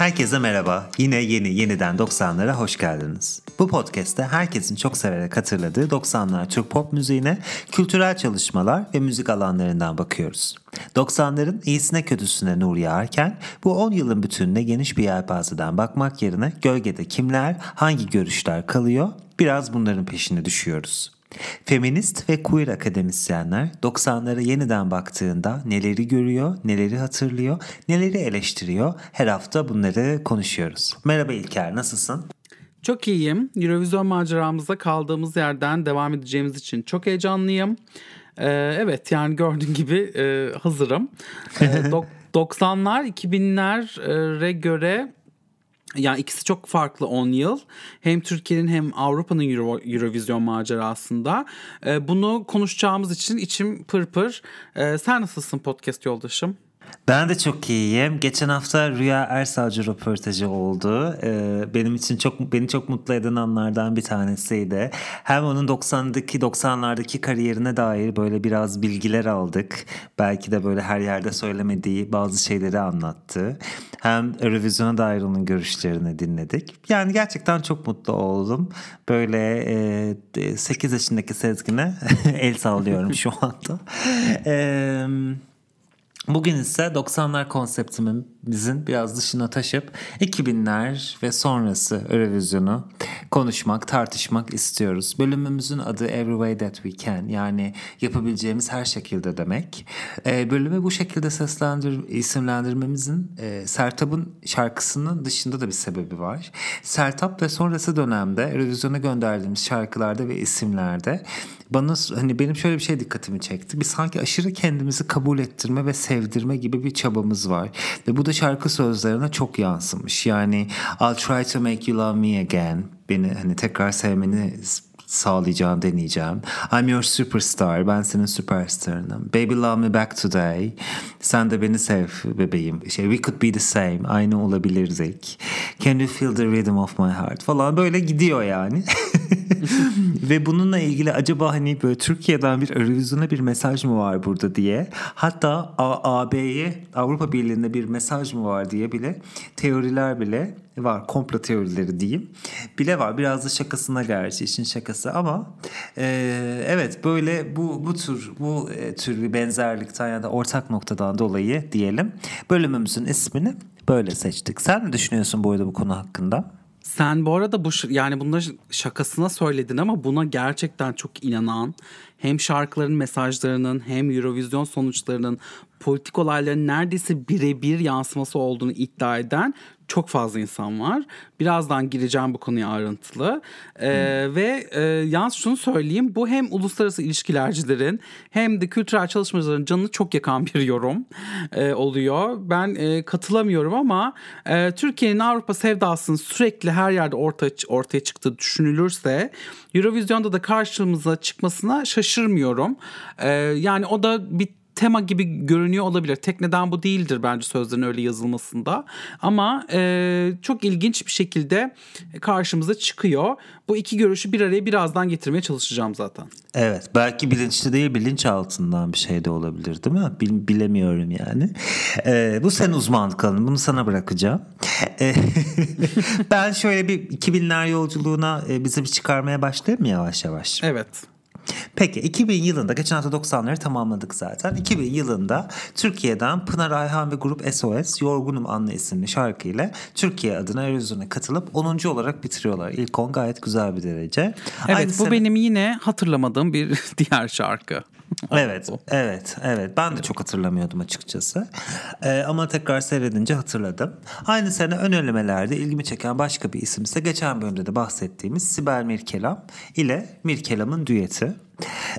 Herkese merhaba. Yine yeni yeniden 90'lara hoş geldiniz. Bu podcast'te herkesin çok severek hatırladığı 90'lar Türk pop müziğine, kültürel çalışmalar ve müzik alanlarından bakıyoruz. 90'ların iyisine kötüsüne nur yağarken bu 10 yılın bütününe geniş bir yelpazeden bakmak yerine gölgede kimler, hangi görüşler kalıyor biraz bunların peşine düşüyoruz. Feminist ve queer akademisyenler 90'lara yeniden baktığında neleri görüyor, neleri hatırlıyor, neleri eleştiriyor her hafta bunları konuşuyoruz. Merhaba İlker nasılsın? Çok iyiyim. Eurovision maceramızda kaldığımız yerden devam edeceğimiz için çok heyecanlıyım. Ee, evet yani gördüğün gibi e, hazırım. Ee, 90'lar 2000'lere göre yani ikisi çok farklı 10 yıl. Hem Türkiye'nin hem Avrupa'nın Euro, Eurovision macerasında. Ee, bunu konuşacağımız için içim pırpır. Ee, sen nasılsın podcast yoldaşım? Ben de çok iyiyim. Geçen hafta Rüya Ersalcı röportajı oldu. Ee, benim için çok beni çok mutlu eden anlardan bir tanesiydi. Hem onun 90'daki 90'lardaki kariyerine dair böyle biraz bilgiler aldık. Belki de böyle her yerde söylemediği bazı şeyleri anlattı. Hem Eurovision'a dair onun görüşlerini dinledik. Yani gerçekten çok mutlu oldum. Böyle e, 8 yaşındaki Sezgin'e el sallıyorum şu anda. Eee Bugün ise 90'lar konseptimizin biraz dışına taşıp 2000'ler ve sonrası Eurovision'u konuşmak, tartışmak istiyoruz. Bölümümüzün adı Every Way That We Can yani yapabileceğimiz her şekilde demek. E, bölümü bu şekilde seslendir, isimlendirmemizin e, Sertab'ın şarkısının dışında da bir sebebi var. Sertab ve sonrası dönemde Eurovision'a gönderdiğimiz şarkılarda ve isimlerde bana hani benim şöyle bir şey dikkatimi çekti. Bir sanki aşırı kendimizi kabul ettirme ve sevdirme gibi bir çabamız var. Ve bu da şarkı sözlerine çok yansımış. Yani I'll try to make you love me again. Beni hani tekrar sevmeni sağlayacağım, deneyeceğim. I'm your superstar. Ben senin süperstarınım. Baby love me back today. Sen de beni sev bebeğim. Şey, we could be the same. Aynı olabilirdik. Can you feel the rhythm of my heart? Falan böyle gidiyor yani. Ve bununla ilgili acaba hani böyle Türkiye'den bir Eurovision'a bir mesaj mı var burada diye. Hatta AB'ye Avrupa Birliği'nde bir mesaj mı var diye bile teoriler bile var. Komplo teorileri diyeyim. Bile var. Biraz da şakasına gerçi işin şakası ama e, evet böyle bu bu tür bu e, tür bir benzerlikten ya da ortak noktadan dolayı diyelim bölümümüzün ismini böyle seçtik. Sen ne düşünüyorsun bu arada bu konu hakkında? Sen bu arada bu yani bunları şakasına söyledin ama buna gerçekten çok inanan hem şarkıların mesajlarının hem Eurovision sonuçlarının politik olayların neredeyse birebir yansıması olduğunu iddia eden çok fazla insan var. Birazdan gireceğim bu konuya ayrıntılı. Hmm. Ve e, yalnız şunu söyleyeyim. Bu hem uluslararası ilişkilercilerin hem de kültürel çalışmacıların canını çok yakan bir yorum e, oluyor. Ben e, katılamıyorum ama e, Türkiye'nin Avrupa sevdasının sürekli her yerde ortaya, ortaya çıktığı düşünülürse Eurovision'da da karşımıza çıkmasına şaşırmıyorum. E, yani o da bir tema gibi görünüyor olabilir. Tek neden bu değildir bence sözlerin öyle yazılmasında. Ama e, çok ilginç bir şekilde karşımıza çıkıyor. Bu iki görüşü bir araya birazdan getirmeye çalışacağım zaten. Evet belki bilinçli değil bilinç altından bir şey de olabilir değil mi? Bil, bilemiyorum yani. Ee, bu sen uzmanlık alanı bunu sana bırakacağım. Ee, ben şöyle bir 2000'ler yolculuğuna e, bizi bir çıkarmaya başlayayım mı yavaş yavaş? Evet. Peki 2000 yılında geçen hafta 90'ları tamamladık zaten. 2000 yılında Türkiye'den Pınar Ayhan ve grup SOS Yorgunum Anne isimli şarkıyla Türkiye adına Eurovision'a katılıp 10. olarak bitiriyorlar. İlk 10 gayet güzel bir derece. Evet Aynı bu sene... benim yine hatırlamadığım bir diğer şarkı. evet, evet, evet. Ben de çok hatırlamıyordum açıkçası. Ee, ama tekrar seyredince hatırladım. Aynı sene ön elemelerde ilgimi çeken başka bir isim ise geçen bölümde de bahsettiğimiz Sibel Mirkelam ile Mirkelam'ın düeti.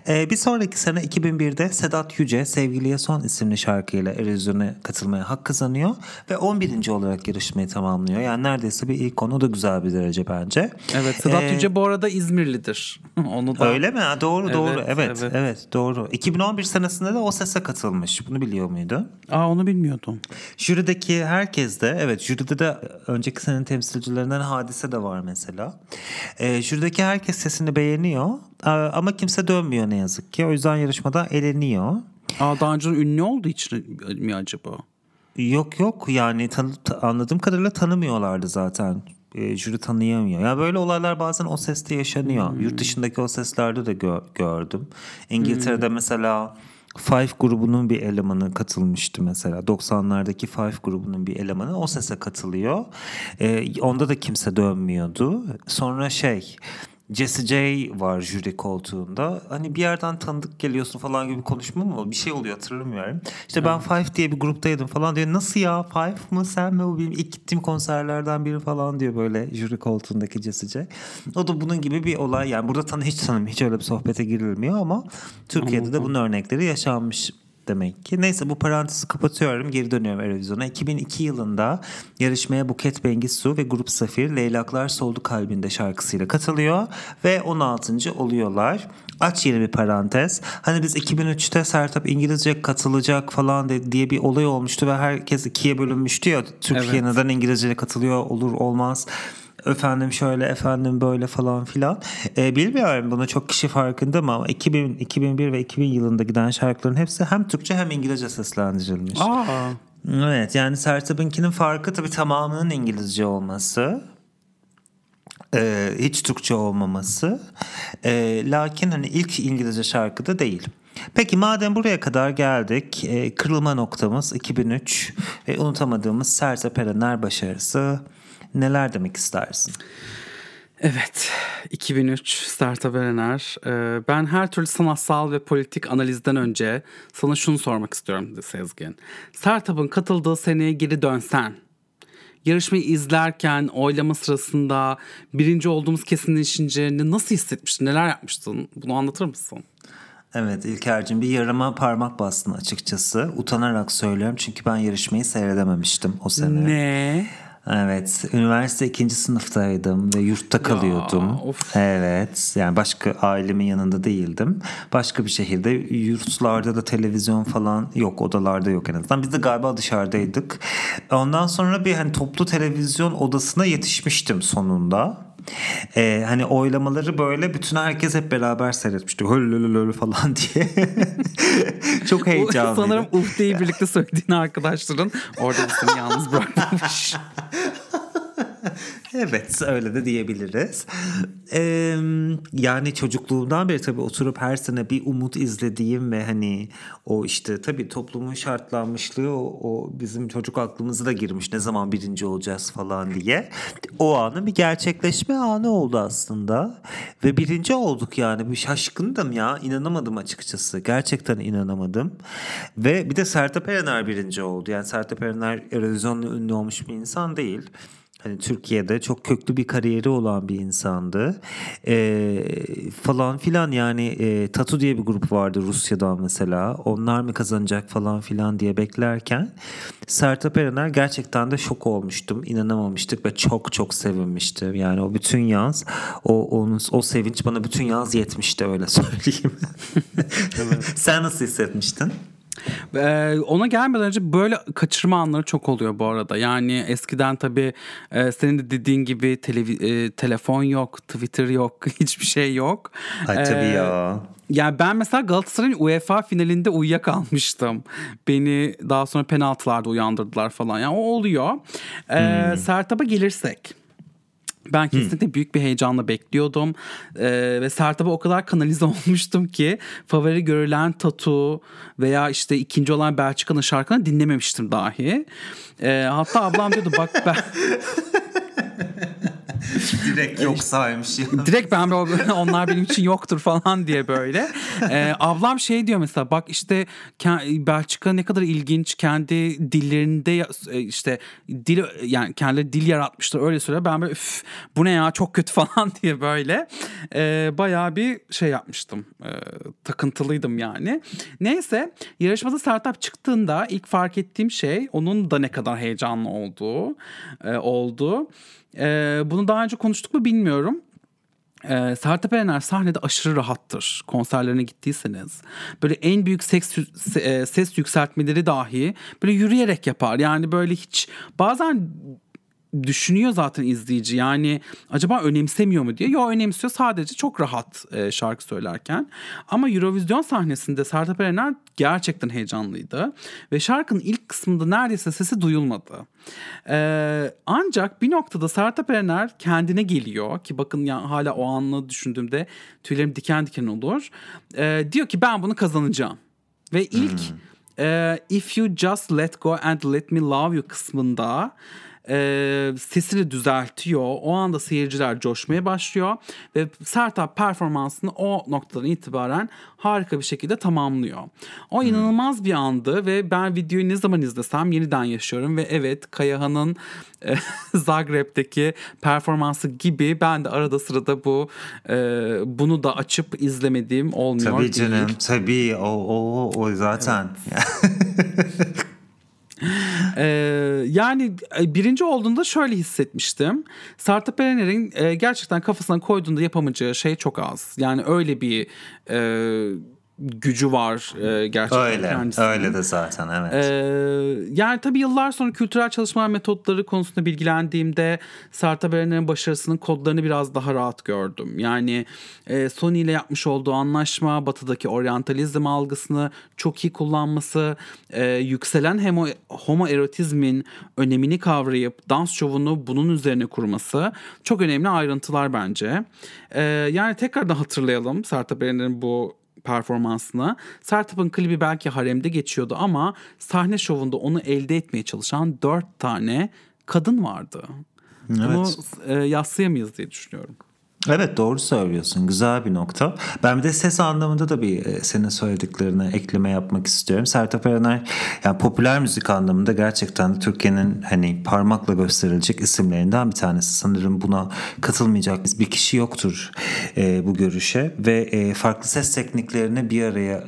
Ee, bir sonraki sene 2001'de Sedat Yüce Sevgiliye Son isimli şarkıyla Erozyon'a katılmaya hak kazanıyor ve 11. olarak yarışmayı tamamlıyor. Yani neredeyse bir ilk konu da güzel bir derece bence. Evet Sedat ee, Yüce bu arada İzmirlidir. Onu da Öyle mi? Ha, doğru evet, doğru. Evet, evet evet doğru. 2011 senesinde de o sese katılmış. Bunu biliyor muydu? Aa onu bilmiyordum. Jürideki herkes de evet jüride de önceki senenin temsilcilerinden Hadise de var mesela. Ee, jürideki herkes sesini beğeniyor ama kimse dönmüyor ne yazık ki. O yüzden yarışmada eleniyor. Aa, daha önce ünlü olduğu için mi acaba? Yok yok yani tan- ta- anladığım kadarıyla tanımıyorlardı zaten. E, jüri tanıyamıyor. Ya böyle olaylar bazen o seste yaşanıyor. Yurt dışındaki o seslerde de gö- gördüm. İngiltere'de mesela Five grubunun bir elemanı katılmıştı mesela. 90'lardaki Five grubunun bir elemanı o sese katılıyor. E, onda da kimse dönmüyordu. Sonra şey Jesse J var jüri koltuğunda. Hani bir yerden tanıdık geliyorsun falan gibi konuşma mı? Bir şey oluyor hatırlamıyorum. İşte ben Five diye bir gruptaydım falan diyor. Nasıl ya Five mı sen mi? O benim ilk gittiğim konserlerden biri falan diyor böyle jüri koltuğundaki Jesse J. O da bunun gibi bir olay. Yani burada tanı hiç tanımıyor. Hiç öyle bir sohbete girilmiyor ama Türkiye'de de bunun örnekleri yaşanmış demek ki. Neyse bu parantezi kapatıyorum. Geri dönüyorum Eurovision'a. 2002 yılında yarışmaya Buket Bengisu ve Grup Safir Leylaklar Soldu Kalbinde şarkısıyla katılıyor ve 16. oluyorlar. Aç yeni bir parantez. Hani biz 2003'te Sertap İngilizce katılacak falan de, diye bir olay olmuştu ve herkes ikiye bölünmüştü ya. Türkiye Evet. neden İngilizce katılıyor olur olmaz efendim şöyle efendim böyle falan filan. E, bilmiyorum bunu çok kişi farkında ama 2000, 2001 ve 2000 yılında giden şarkıların hepsi hem Türkçe hem İngilizce seslendirilmiş. Aa. Evet yani Sertab'ınkinin farkı tabii tamamının İngilizce olması. Ee, hiç Türkçe olmaması. Ee, lakin hani ilk İngilizce şarkı da değil. Peki madem buraya kadar geldik. e, kırılma noktamız 2003 ve unutamadığımız Sertab Erener başarısı. Neler demek istersin? Evet, 2003 Sertab Erener. Ben her türlü sanatsal ve politik analizden önce sana şunu sormak istiyorum Sezgin. Sertab'ın katıldığı seneye geri dönsen, yarışmayı izlerken oylama sırasında birinci olduğumuz kesinleşince nasıl hissetmiştin, neler yapmıştın? Bunu anlatır mısın? Evet İlker'cim bir yarıma parmak bastın açıkçası. Utanarak söylüyorum çünkü ben yarışmayı seyredememiştim o sene. Ne? Evet, üniversite ikinci sınıftaydım ve yurtta kalıyordum. of. Evet, yani başka ailemin yanında değildim. Başka bir şehirde yurtlarda da televizyon falan yok, odalarda yok en azından. Biz de galiba dışarıdaydık. Ondan sonra bir hani toplu televizyon odasına yetişmiştim sonunda. Ee, hani oylamaları böyle bütün herkes hep beraber seyretmişti. Höllölölö falan diye. Çok heyecanlıydı. Sanırım Ufte'yi birlikte söylediğin arkadaşların orada da seni yalnız bırakmamış. Evet öyle de diyebiliriz. Ee, yani çocukluğumdan beri tabii oturup her sene bir umut izlediğim ve hani o işte tabii toplumun şartlanmışlığı o, o bizim çocuk aklımıza da girmiş ne zaman birinci olacağız falan diye. O anın bir gerçekleşme anı oldu aslında ve birinci olduk yani bir şaşkındım ya inanamadım açıkçası gerçekten inanamadım ve bir de Sertab Erener birinci oldu yani Sertab Erener Eurovision'la ünlü olmuş bir insan değil. Hani Türkiye'de çok köklü bir kariyeri olan bir insandı. Ee, falan filan yani e, Tatu diye bir grup vardı Rusya'dan mesela. Onlar mı kazanacak falan filan diye beklerken Sertab Erener gerçekten de şok olmuştum. İnanamamıştık ve çok çok sevinmiştim. Yani o bütün yaz o onun o sevinç bana bütün yaz yetmişti öyle söyleyeyim. Sen nasıl hissetmiştin? Ee, ona gelmeden önce böyle kaçırma anları çok oluyor bu arada. Yani eskiden tabii e, senin de dediğin gibi televi- e, telefon yok, Twitter yok, hiçbir şey yok. Ay tabii Ee, ya. Yani ben mesela Galatasaray'ın UEFA finalinde uyuyakalmıştım. Beni daha sonra penaltılarda uyandırdılar falan. Yani o oluyor. Ee, Sertab'a gelirsek. Ben kesinlikle büyük bir heyecanla bekliyordum. Ee, ve Sertab'a o kadar kanalize olmuştum ki favori görülen Tatu veya işte ikinci olan Belçika'nın şarkılarını dinlememiştim dahi. Ee, hatta ablam diyordu bak ben Direkt yok saymış ya. direkt ben böyle onlar benim için yoktur falan diye böyle. Ee, ablam şey diyor mesela bak işte Belçika ne kadar ilginç kendi dillerinde e, işte dil yani kendileri dil yaratmışlar öyle söylüyor. Ben böyle üf bu ne ya çok kötü falan diye böyle e, bayağı bir şey yapmıştım. E, takıntılıydım yani. Neyse yarışmada Sertap çıktığında ilk fark ettiğim şey onun da ne kadar heyecanlı olduğu e, oldu. E, bunu daha önce konuştuk mu bilmiyorum. Ee, Sertab Erener sahnede aşırı rahattır konserlerine gittiyseniz. Böyle en büyük ses, e, ses yükseltmeleri dahi böyle yürüyerek yapar. Yani böyle hiç bazen düşünüyor zaten izleyici. Yani acaba önemsemiyor mu diye. Yok önemsiyor sadece çok rahat e, şarkı söylerken. Ama Eurovision sahnesinde Sertab Erener gerçekten heyecanlıydı. Ve şarkının ilk kısmında neredeyse sesi duyulmadı. E, ancak bir noktada Sertab Erener kendine geliyor. Ki bakın ya hala o anı düşündüğümde tüylerim diken diken olur. E, diyor ki ben bunu kazanacağım. Ve ilk... Hmm. Uh, if you just let go and let me love you kısmında e, sesini düzeltiyor. O anda seyirciler coşmaya başlıyor ve Sertab performansını o noktadan itibaren harika bir şekilde tamamlıyor. O hmm. inanılmaz bir andı ve ben videoyu ne zaman izlesem yeniden yaşıyorum ve evet Kayahan'ın e, Zagreb'deki performansı gibi ben de arada sırada bu e, bunu da açıp izlemediğim olmuyor tabii değil. Tabii canım tabii o o o zaten. Evet. ee, yani e, birinci olduğunda şöyle hissetmiştim. Sertab Erener'in e, gerçekten kafasına koyduğunda yapamayacağı şey çok az. Yani öyle bir e, gücü var e, gerçekten öyle, kendisinin. Öyle de zaten evet. E, yani tabii yıllar sonra kültürel çalışma metotları konusunda bilgilendiğimde Sertab Erener'in başarısının kodlarını biraz daha rahat gördüm. Yani e, Sony ile yapmış olduğu anlaşma, batıdaki oryantalizm algısını çok iyi kullanması, e, yükselen hemo, homoerotizmin önemini kavrayıp dans şovunu bunun üzerine kurması çok önemli ayrıntılar bence. E, yani tekrardan hatırlayalım Sertab Erener'in bu performansına. Sertab'ın klibi belki haremde geçiyordu ama sahne şovunda onu elde etmeye çalışan dört tane kadın vardı. Evet. Bunu e, yaslayamayız diye düşünüyorum. Evet doğru söylüyorsun. Güzel bir nokta. Ben bir de ses anlamında da bir e, senin söylediklerine ekleme yapmak istiyorum. Sertab Erener yani popüler müzik anlamında gerçekten Türkiye'nin hani parmakla gösterilecek isimlerinden bir tanesi. Sanırım buna katılmayacak bir kişi yoktur e, bu görüşe ve e, farklı ses tekniklerini bir araya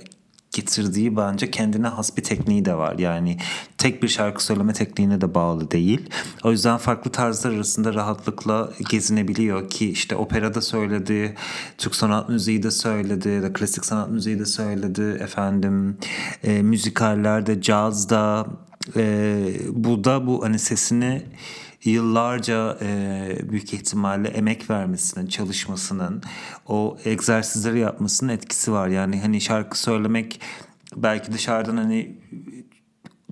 getirdiği bence kendine has bir tekniği de var. Yani tek bir şarkı söyleme tekniğine de bağlı değil. O yüzden farklı tarzlar arasında rahatlıkla gezinebiliyor ki işte operada söyledi, Türk sanat müziği de söyledi, klasik sanat müziği de söyledi, efendim e, müzikallerde, cazda e, bu da bu hani sesini yıllarca e, büyük ihtimalle emek vermesinin, çalışmasının, o egzersizleri yapmasının etkisi var. Yani hani şarkı söylemek belki dışarıdan hani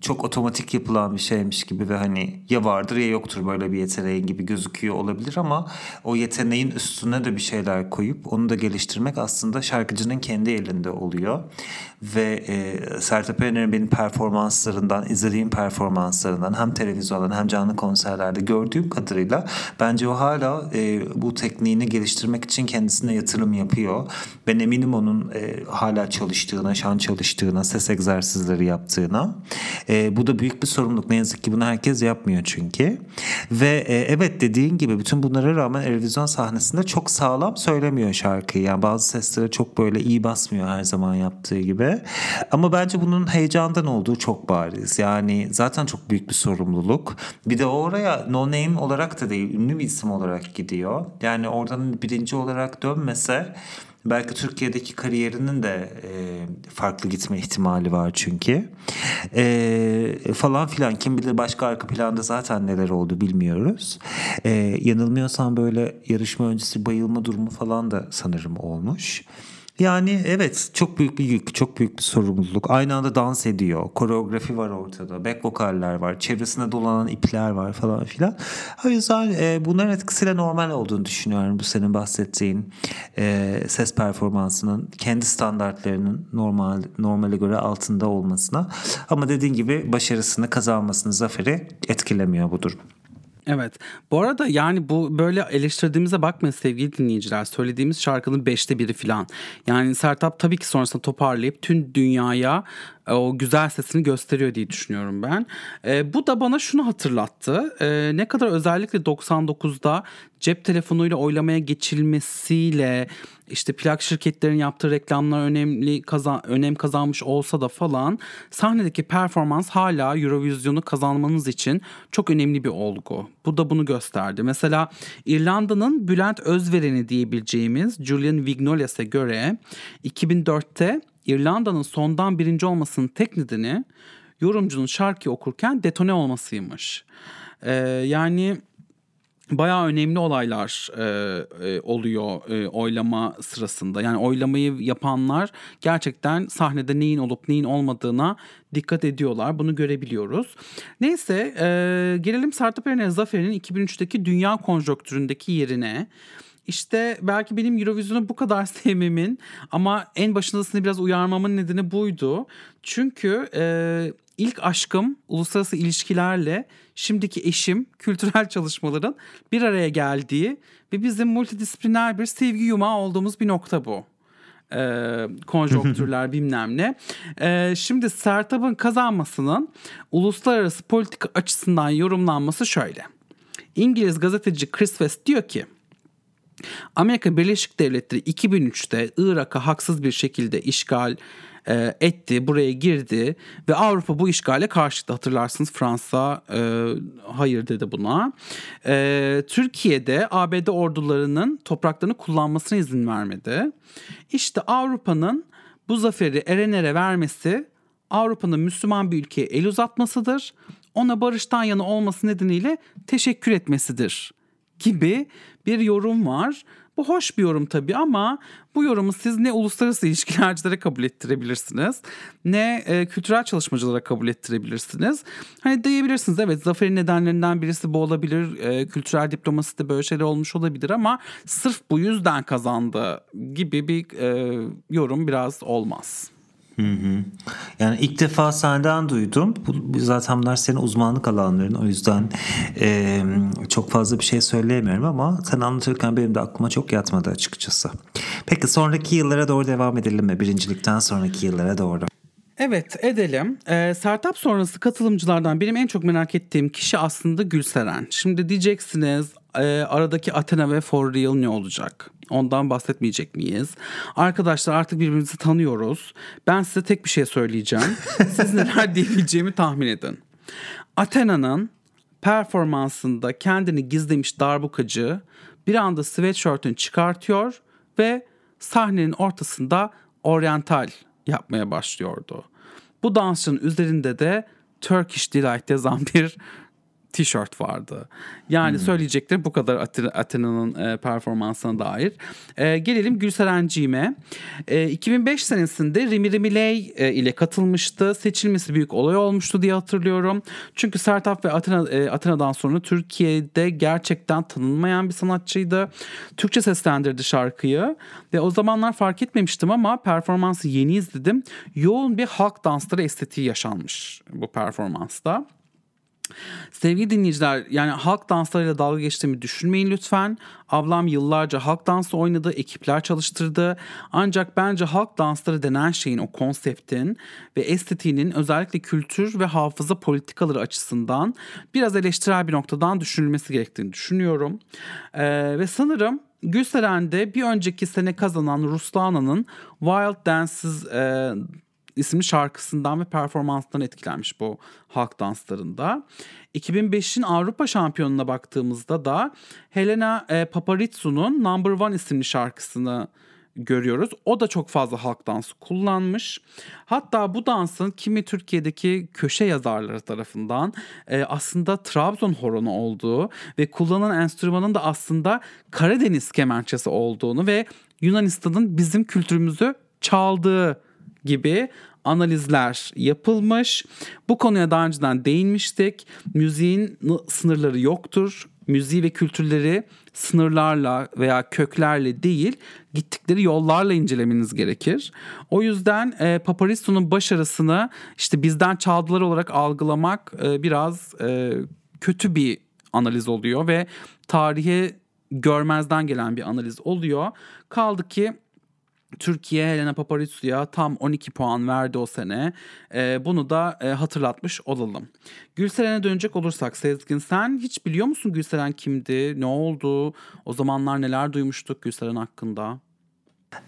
çok otomatik yapılan bir şeymiş gibi ve hani ya vardır ya yoktur böyle bir yeteneğin gibi gözüküyor olabilir ama o yeteneğin üstüne de bir şeyler koyup onu da geliştirmek aslında şarkıcının kendi elinde oluyor. Ve e, Sertab Erener'in benim performanslarından, izlediğim performanslarından hem televizyondan hem canlı konserlerde gördüğüm kadarıyla bence o hala e, bu tekniğini geliştirmek için kendisine yatırım yapıyor. Ben eminim onun e, hala çalıştığına, şan çalıştığına, ses egzersizleri yaptığına. E, bu da büyük bir sorumluluk. Ne yazık ki bunu herkes yapmıyor çünkü. Ve e, evet dediğin gibi bütün bunlara rağmen Eurovision sahnesinde çok sağlam söylemiyor şarkıyı. Yani bazı sesleri çok böyle iyi basmıyor her zaman yaptığı gibi. Ama bence bunun heyecandan olduğu çok bariz. Yani zaten çok büyük bir sorumluluk. Bir de oraya no name olarak da değil, ünlü bir isim olarak gidiyor. Yani oradan birinci olarak dönmese Belki Türkiye'deki kariyerinin de e, farklı gitme ihtimali var çünkü. E, falan filan kim bilir başka arka planda zaten neler oldu bilmiyoruz. E, yanılmıyorsam böyle yarışma öncesi bayılma durumu falan da sanırım olmuş. Yani evet çok büyük bir yük, çok büyük bir sorumluluk. Aynı anda dans ediyor. Koreografi var ortada. Back vokaller var. Çevresinde dolanan ipler var falan filan. O yüzden e, bunların etkisiyle normal olduğunu düşünüyorum. Bu senin bahsettiğin e, ses performansının kendi standartlarının normal normale göre altında olmasına. Ama dediğin gibi başarısını kazanmasını, zaferi etkilemiyor bu durum. Evet. Bu arada yani bu böyle eleştirdiğimize bakmayın sevgili dinleyiciler. Söylediğimiz şarkının beşte biri falan. Yani Sertap tabii ki sonrasında toparlayıp tüm dünyaya e, o güzel sesini gösteriyor diye düşünüyorum ben. E, bu da bana şunu hatırlattı. E, ne kadar özellikle 99'da cep telefonuyla oylamaya geçilmesiyle işte plak şirketlerin yaptığı reklamlar önemli kazan önem kazanmış olsa da falan sahnedeki performans hala Eurovision'u kazanmanız için çok önemli bir olgu. Bu da bunu gösterdi. Mesela İrlanda'nın Bülent Özveren'i diyebileceğimiz Julian Vignoles'e göre 2004'te İrlanda'nın sondan birinci olmasının tek nedeni yorumcunun şarkı okurken detone olmasıymış. Ee, yani bayağı önemli olaylar e, e, oluyor e, oylama sırasında. Yani oylamayı yapanlar gerçekten sahnede neyin olup neyin olmadığına dikkat ediyorlar. Bunu görebiliyoruz. Neyse e, gelelim Sertab Erener Zafer'in 2003'teki dünya konjonktüründeki yerine. İşte belki benim Eurovision'u bu kadar sevmemin ama en başında seni biraz uyarmamın nedeni buydu. Çünkü e, ilk aşkım uluslararası ilişkilerle şimdiki eşim kültürel çalışmaların bir araya geldiği ve bizim multidisipliner bir sevgi yumağı olduğumuz bir nokta bu e, konjonktürler bilmem ne. E, şimdi Sertab'ın kazanmasının uluslararası politika açısından yorumlanması şöyle. İngiliz gazeteci Chris West diyor ki Amerika Birleşik Devletleri 2003'te Irak'a haksız bir şekilde işgal e, etti, buraya girdi ve Avrupa bu işgale karşıydı. Hatırlarsınız Fransa e, hayır dedi buna. E, Türkiye'de ABD ordularının topraklarını kullanmasına izin vermedi. İşte Avrupa'nın bu zaferi Erener'e vermesi Avrupa'nın Müslüman bir ülkeye el uzatmasıdır. Ona barıştan yana olması nedeniyle teşekkür etmesidir gibi bir yorum var. Bu hoş bir yorum tabii ama bu yorumu siz ne uluslararası ilişkilercilere kabul ettirebilirsiniz ne e, kültürel çalışmacılara kabul ettirebilirsiniz. Hani diyebilirsiniz evet zaferin nedenlerinden birisi bu olabilir. E, kültürel diplomasi de böyle şeyler olmuş olabilir ama sırf bu yüzden kazandı gibi bir e, yorum biraz olmaz. Hı hı. Yani ilk defa senden duydum. Bu, zaten bunlar senin uzmanlık alanların. O yüzden e, çok fazla bir şey söyleyemiyorum ama sen anlatırken benim de aklıma çok yatmadı açıkçası. Peki sonraki yıllara doğru devam edelim mi? Birincilikten sonraki yıllara doğru. Evet edelim. Ee, Sertap sonrası katılımcılardan benim en çok merak ettiğim kişi aslında Gülseren. Şimdi diyeceksiniz e, aradaki Athena ve For Real ne olacak? Ondan bahsetmeyecek miyiz? Arkadaşlar artık birbirimizi tanıyoruz. Ben size tek bir şey söyleyeceğim. Siz neler diyebileceğimi tahmin edin. Athena'nın performansında kendini gizlemiş darbukacı bir anda sweatshirt'ünü çıkartıyor ve sahnenin ortasında oryantal yapmaya başlıyordu. Bu dansçının üzerinde de Turkish Delight yazan bir tişört vardı. Yani hmm. söyleyeceklerim bu kadar Athena'nın e, performansına dair. E, gelelim Gülserenciğime. E, 2005 senesinde Rimi Rimiley e, ile katılmıştı. Seçilmesi büyük olay olmuştu diye hatırlıyorum. Çünkü Sertap ve Athena, e, Athena'dan sonra Türkiye'de gerçekten tanınmayan bir sanatçıydı. Türkçe seslendirdi şarkıyı ve o zamanlar fark etmemiştim ama performansı yeni izledim. Yoğun bir halk dansları estetiği yaşanmış bu performansta. Sevgili dinleyiciler yani halk danslarıyla dalga geçtiğimi düşünmeyin lütfen. Ablam yıllarca halk dansı oynadı, ekipler çalıştırdı. Ancak bence halk dansları denen şeyin, o konseptin ve estetiğinin özellikle kültür ve hafıza politikaları açısından biraz eleştirel bir noktadan düşünülmesi gerektiğini düşünüyorum. Ee, ve sanırım Gülseren'de bir önceki sene kazanan Ruslana'nın Wild Dances e, isimli şarkısından ve performansından etkilenmiş bu halk danslarında. 2005'in Avrupa şampiyonuna baktığımızda da Helena e, Paparizou'nun Number One isimli şarkısını görüyoruz. O da çok fazla halk dansı kullanmış. Hatta bu dansın kimi Türkiye'deki köşe yazarları tarafından e, aslında Trabzon horonu olduğu ve kullanılan enstrümanın da aslında Karadeniz kemençesi olduğunu ve Yunanistan'ın bizim kültürümüzü çaldığı gibi analizler yapılmış. Bu konuya daha önceden değinmiştik. Müziğin sınırları yoktur. Müziği ve kültürleri sınırlarla veya köklerle değil gittikleri yollarla incelemeniz gerekir. O yüzden e, Paparizou'nun başarısını işte bizden çaldılar olarak algılamak e, biraz e, kötü bir analiz oluyor ve tarihe görmezden gelen bir analiz oluyor. Kaldı ki Türkiye Helena Paparizou'ya tam 12 puan verdi o sene. E, bunu da e, hatırlatmış olalım. Gülseren'e dönecek olursak Sezgin sen hiç biliyor musun Gülseren kimdi? Ne oldu? O zamanlar neler duymuştuk Gülseren hakkında?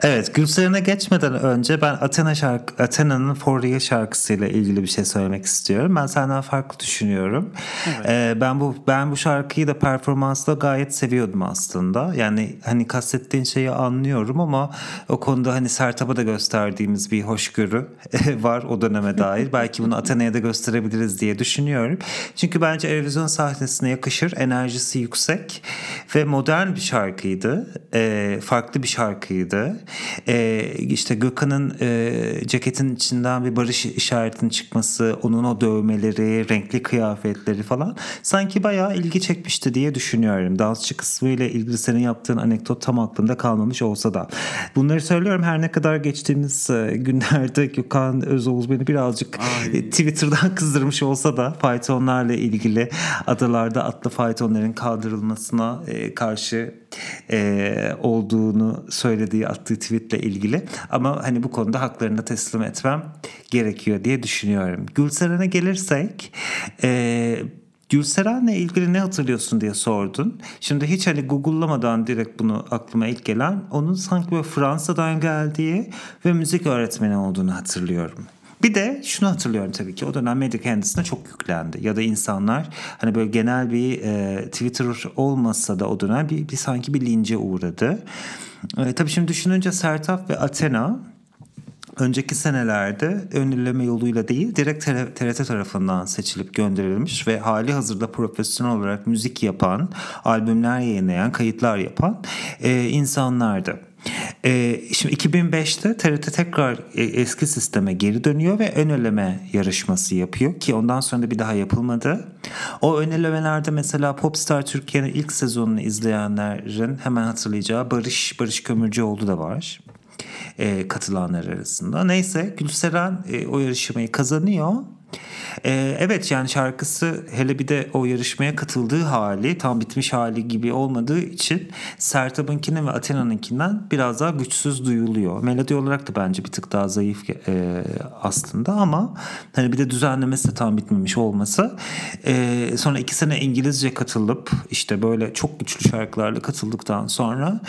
Evet Gülseren'e geçmeden önce ben Athena şarkı, Athena'nın For Real şarkısıyla ilgili bir şey söylemek istiyorum. Ben senden farklı düşünüyorum. Evet. Ee, ben bu ben bu şarkıyı da performansla gayet seviyordum aslında. Yani hani kastettiğin şeyi anlıyorum ama o konuda hani Sertab'a da gösterdiğimiz bir hoşgörü var o döneme dair. Belki bunu Athena'ya da gösterebiliriz diye düşünüyorum. Çünkü bence Eurovision sahnesine yakışır. Enerjisi yüksek ve modern bir şarkıydı. Ee, farklı bir şarkıydı. Ee, işte Gökhan'ın e, ceketin içinden bir barış işaretinin çıkması, onun o dövmeleri, renkli kıyafetleri falan sanki bayağı ilgi çekmişti diye düşünüyorum. Dansçı kısmı ile ilgili senin yaptığın anekdot tam aklımda kalmamış olsa da. Bunları söylüyorum her ne kadar geçtiğimiz e, günlerde Gökhan Özoğuz beni birazcık Ay. Twitter'dan kızdırmış olsa da faytonlarla ilgili adalarda atlı faytonların kaldırılmasına e, karşı e, olduğunu söylediği attığı tweetle ilgili. Ama hani bu konuda haklarını teslim etmem gerekiyor diye düşünüyorum. Gülseren'e gelirsek e, Gülseren'le ilgili ne hatırlıyorsun diye sordun. Şimdi hiç hani Google'lamadan direkt bunu aklıma ilk gelen onun sanki böyle Fransa'dan geldiği ve müzik öğretmeni olduğunu hatırlıyorum. Bir de şunu hatırlıyorum tabii ki o dönem medya kendisine çok yüklendi. Ya da insanlar hani böyle genel bir e, Twitter olmasa da o dönem bir, bir sanki bir lince uğradı. E, tabii şimdi düşününce Sertap ve Athena önceki senelerde önleme yoluyla değil direkt TRT tarafından seçilip gönderilmiş ve hali hazırda profesyonel olarak müzik yapan, albümler yayınlayan, kayıtlar yapan e, insanlardı. Ee, şimdi 2005'te TRT tekrar e, eski sisteme geri dönüyor ve ön eleme yarışması yapıyor ki ondan sonra da bir daha yapılmadı. O ön elemelerde mesela Popstar Türkiye'nin ilk sezonunu izleyenlerin hemen hatırlayacağı Barış Barış Kömürcüoğlu da var e, katılanlar arasında. Neyse Gülseren e, o yarışmayı kazanıyor ee, evet yani şarkısı hele bir de o yarışmaya katıldığı hali tam bitmiş hali gibi olmadığı için Sertab'ınkinin ve Athena'nınkinden biraz daha güçsüz duyuluyor. Melodi olarak da bence bir tık daha zayıf e, aslında ama hani bir de düzenlemesi de tam bitmemiş olması. E, sonra iki sene İngilizce katılıp işte böyle çok güçlü şarkılarla katıldıktan sonra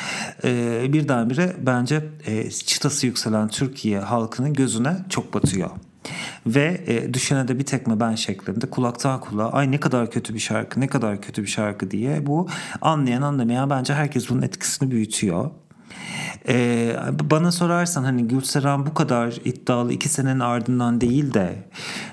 e, birdenbire bence e, çıtası yükselen Türkiye halkının gözüne çok batıyor. Ve e, düşene de bir tekme ben şeklinde kulaktan kulağa ay ne kadar kötü bir şarkı ne kadar kötü bir şarkı diye bu anlayan anlamayan bence herkes bunun etkisini büyütüyor. Ee, bana sorarsan hani Gülseren bu kadar iddialı iki senenin ardından değil de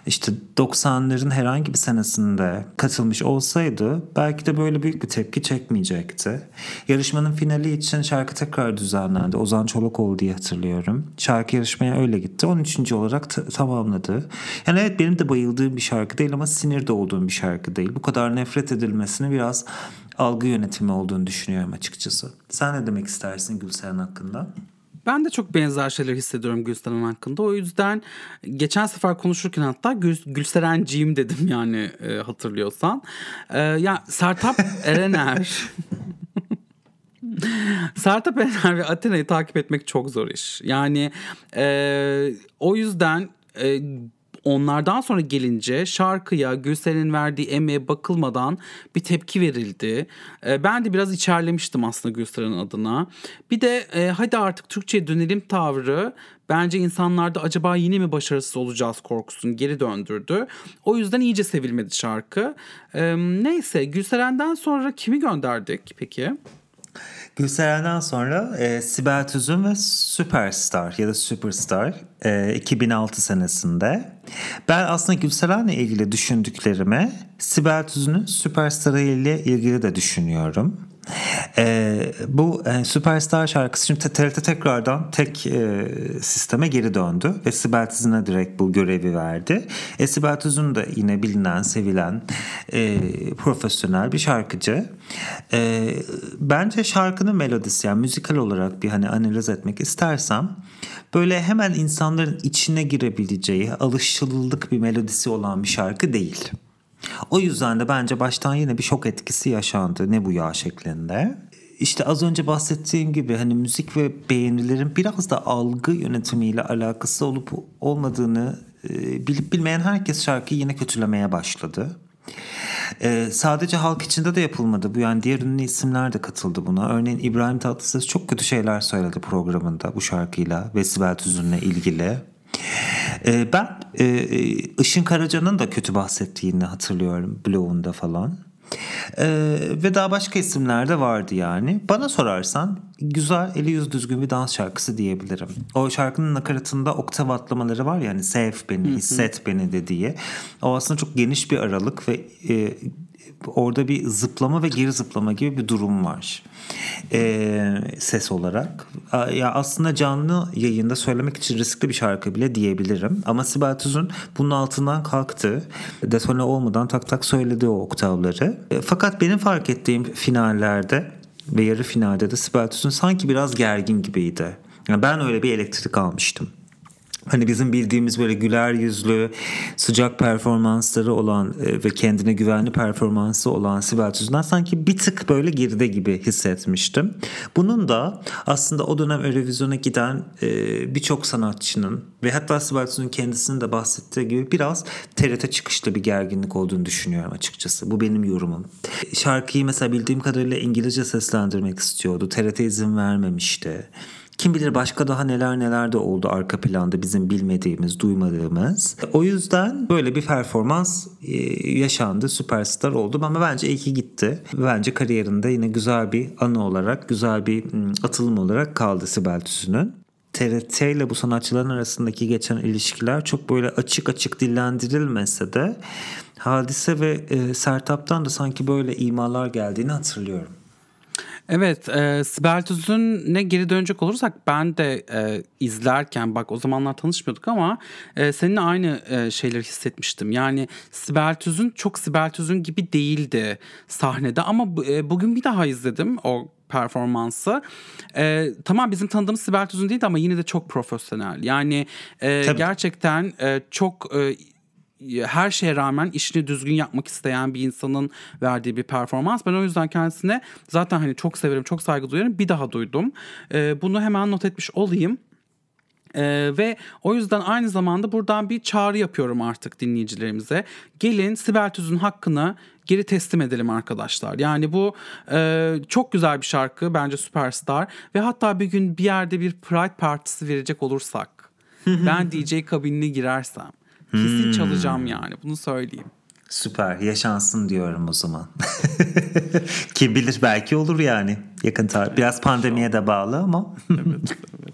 işte 90'ların herhangi bir senesinde katılmış olsaydı belki de böyle büyük bir tepki çekmeyecekti. Yarışmanın finali için şarkı tekrar düzenlendi. Ozan Çolakoğlu diye hatırlıyorum. Şarkı yarışmaya öyle gitti. 13. olarak t- tamamladı. Yani evet benim de bayıldığım bir şarkı değil ama sinirde olduğum bir şarkı değil. Bu kadar nefret edilmesini biraz algı yönetimi olduğunu düşünüyorum açıkçası. Sen ne demek istersin Gülseren hakkında? Ben de çok benzer şeyler hissediyorum Gülseren hakkında. O yüzden geçen sefer konuşurken hatta Gül, Gülserenciğim dedim yani e, hatırlıyorsan. E, ya Sertap Erener... Sertap Erener ve Athena'yı takip etmek çok zor iş. Yani e, o yüzden... E, onlardan sonra gelince şarkıya Gülseren'in verdiği emeğe bakılmadan bir tepki verildi. E, ben de biraz içerlemiştim aslında Gülseren'in adına. Bir de e, hadi artık Türkçe'ye dönelim tavrı bence insanlarda acaba yine mi başarısız olacağız korkusunu geri döndürdü. O yüzden iyice sevilmedi şarkı. E, neyse Gülseren'den sonra kimi gönderdik peki? Gülseren'den sonra e, Sibel Tüzün ve Superstar ya da Superstar e, 2006 senesinde. Ben aslında Gülseren'le ilgili düşündüklerimi Sibel Tüzün'ün Superstar ile ilgili de düşünüyorum. E, bu e, Superstar şarkısı şimdi TRT tekrardan tek e, sisteme geri döndü ve Sibel Tüzün'e direkt bu görevi verdi. E, Sibel Tüzün de yine bilinen, sevilen e, profesyonel bir şarkıcı. E, bence şarkının melodisi yani müzikal olarak bir hani analiz etmek istersem böyle hemen insanların içine girebileceği alışılılık bir melodisi olan bir şarkı değil. O yüzden de bence baştan yine bir şok etkisi yaşandı ne bu ya şeklinde. İşte az önce bahsettiğim gibi hani müzik ve beğenilerin biraz da algı yönetimiyle alakası olup olmadığını e, bilip bilmeyen herkes şarkıyı yine kötülemeye başladı. Ee, sadece halk içinde de yapılmadı bu yani diğer ünlü isimler de katıldı buna. Örneğin İbrahim Tatlıses çok kötü şeyler söyledi programında bu şarkıyla ve Sibel Tüzün'le ilgili. Ee, ben e, Işın Karaca'nın da kötü bahsettiğini hatırlıyorum blogunda falan. Ee, ve daha başka isimler de vardı yani. Bana sorarsan güzel, eli yüz düzgün bir dans şarkısı diyebilirim. O şarkının nakaratında oktav atlamaları var yani sev beni, hisset beni dediği. O aslında çok geniş bir aralık ve e, orada bir zıplama ve geri zıplama gibi bir durum var. Ee, ses olarak. Ya aslında canlı yayında söylemek için riskli bir şarkı bile diyebilirim. Ama Sibel Tüzün bunun altından kalktı. Detone olmadan tak tak söyledi o oktavları. E, fakat benim fark ettiğim finallerde ve yarı finalde de Sibel Tüzün sanki biraz gergin gibiydi. Yani ben öyle bir elektrik almıştım. Hani bizim bildiğimiz böyle güler yüzlü, sıcak performansları olan e, ve kendine güvenli performansı olan Sibel Tüzün'den sanki bir tık böyle geride gibi hissetmiştim. Bunun da aslında o dönem Eurovision'a giden e, birçok sanatçının ve hatta Sibel Tüzün'ün kendisinin de bahsettiği gibi biraz TRT çıkışlı bir gerginlik olduğunu düşünüyorum açıkçası. Bu benim yorumum. Şarkıyı mesela bildiğim kadarıyla İngilizce seslendirmek istiyordu. TRT izin vermemişti. Kim bilir başka daha neler neler de oldu arka planda bizim bilmediğimiz, duymadığımız. O yüzden böyle bir performans e, yaşandı. Süperstar oldu ama bence iyi ki gitti. Bence kariyerinde yine güzel bir anı olarak, güzel bir atılım olarak kaldı Sibel Tüzün'ün. TRT ile bu sanatçıların arasındaki geçen ilişkiler çok böyle açık açık dillendirilmese de Hadise ve e, Sertap'tan da sanki böyle imalar geldiğini hatırlıyorum. Evet, e, Sibel Tüzün'e geri dönecek olursak ben de e, izlerken bak o zamanlar tanışmıyorduk ama e, seninle aynı e, şeyleri hissetmiştim. Yani Sibel Tüzün çok Sibel Tüzün gibi değildi sahnede ama e, bugün bir daha izledim o performansı. E, tamam bizim tanıdığımız Sibel Tüzün değildi ama yine de çok profesyonel. Yani e, gerçekten e, çok e, her şeye rağmen işini düzgün yapmak isteyen bir insanın verdiği bir performans. Ben o yüzden kendisine zaten hani çok severim, çok saygı duyarım. Bir daha duydum. Ee, bunu hemen not etmiş olayım. Ee, ve o yüzden aynı zamanda buradan bir çağrı yapıyorum artık dinleyicilerimize. Gelin Sibel Tüz'ün hakkını geri teslim edelim arkadaşlar. Yani bu e, çok güzel bir şarkı bence Süperstar ve hatta bir gün bir yerde bir Pride partisi verecek olursak ben DJ kabinine girersem Kesin hmm. çalacağım yani bunu söyleyeyim. Süper yaşansın diyorum o zaman. Kim bilir belki olur yani yakın tarih. Biraz pandemiye de bağlı ama. evet, evet.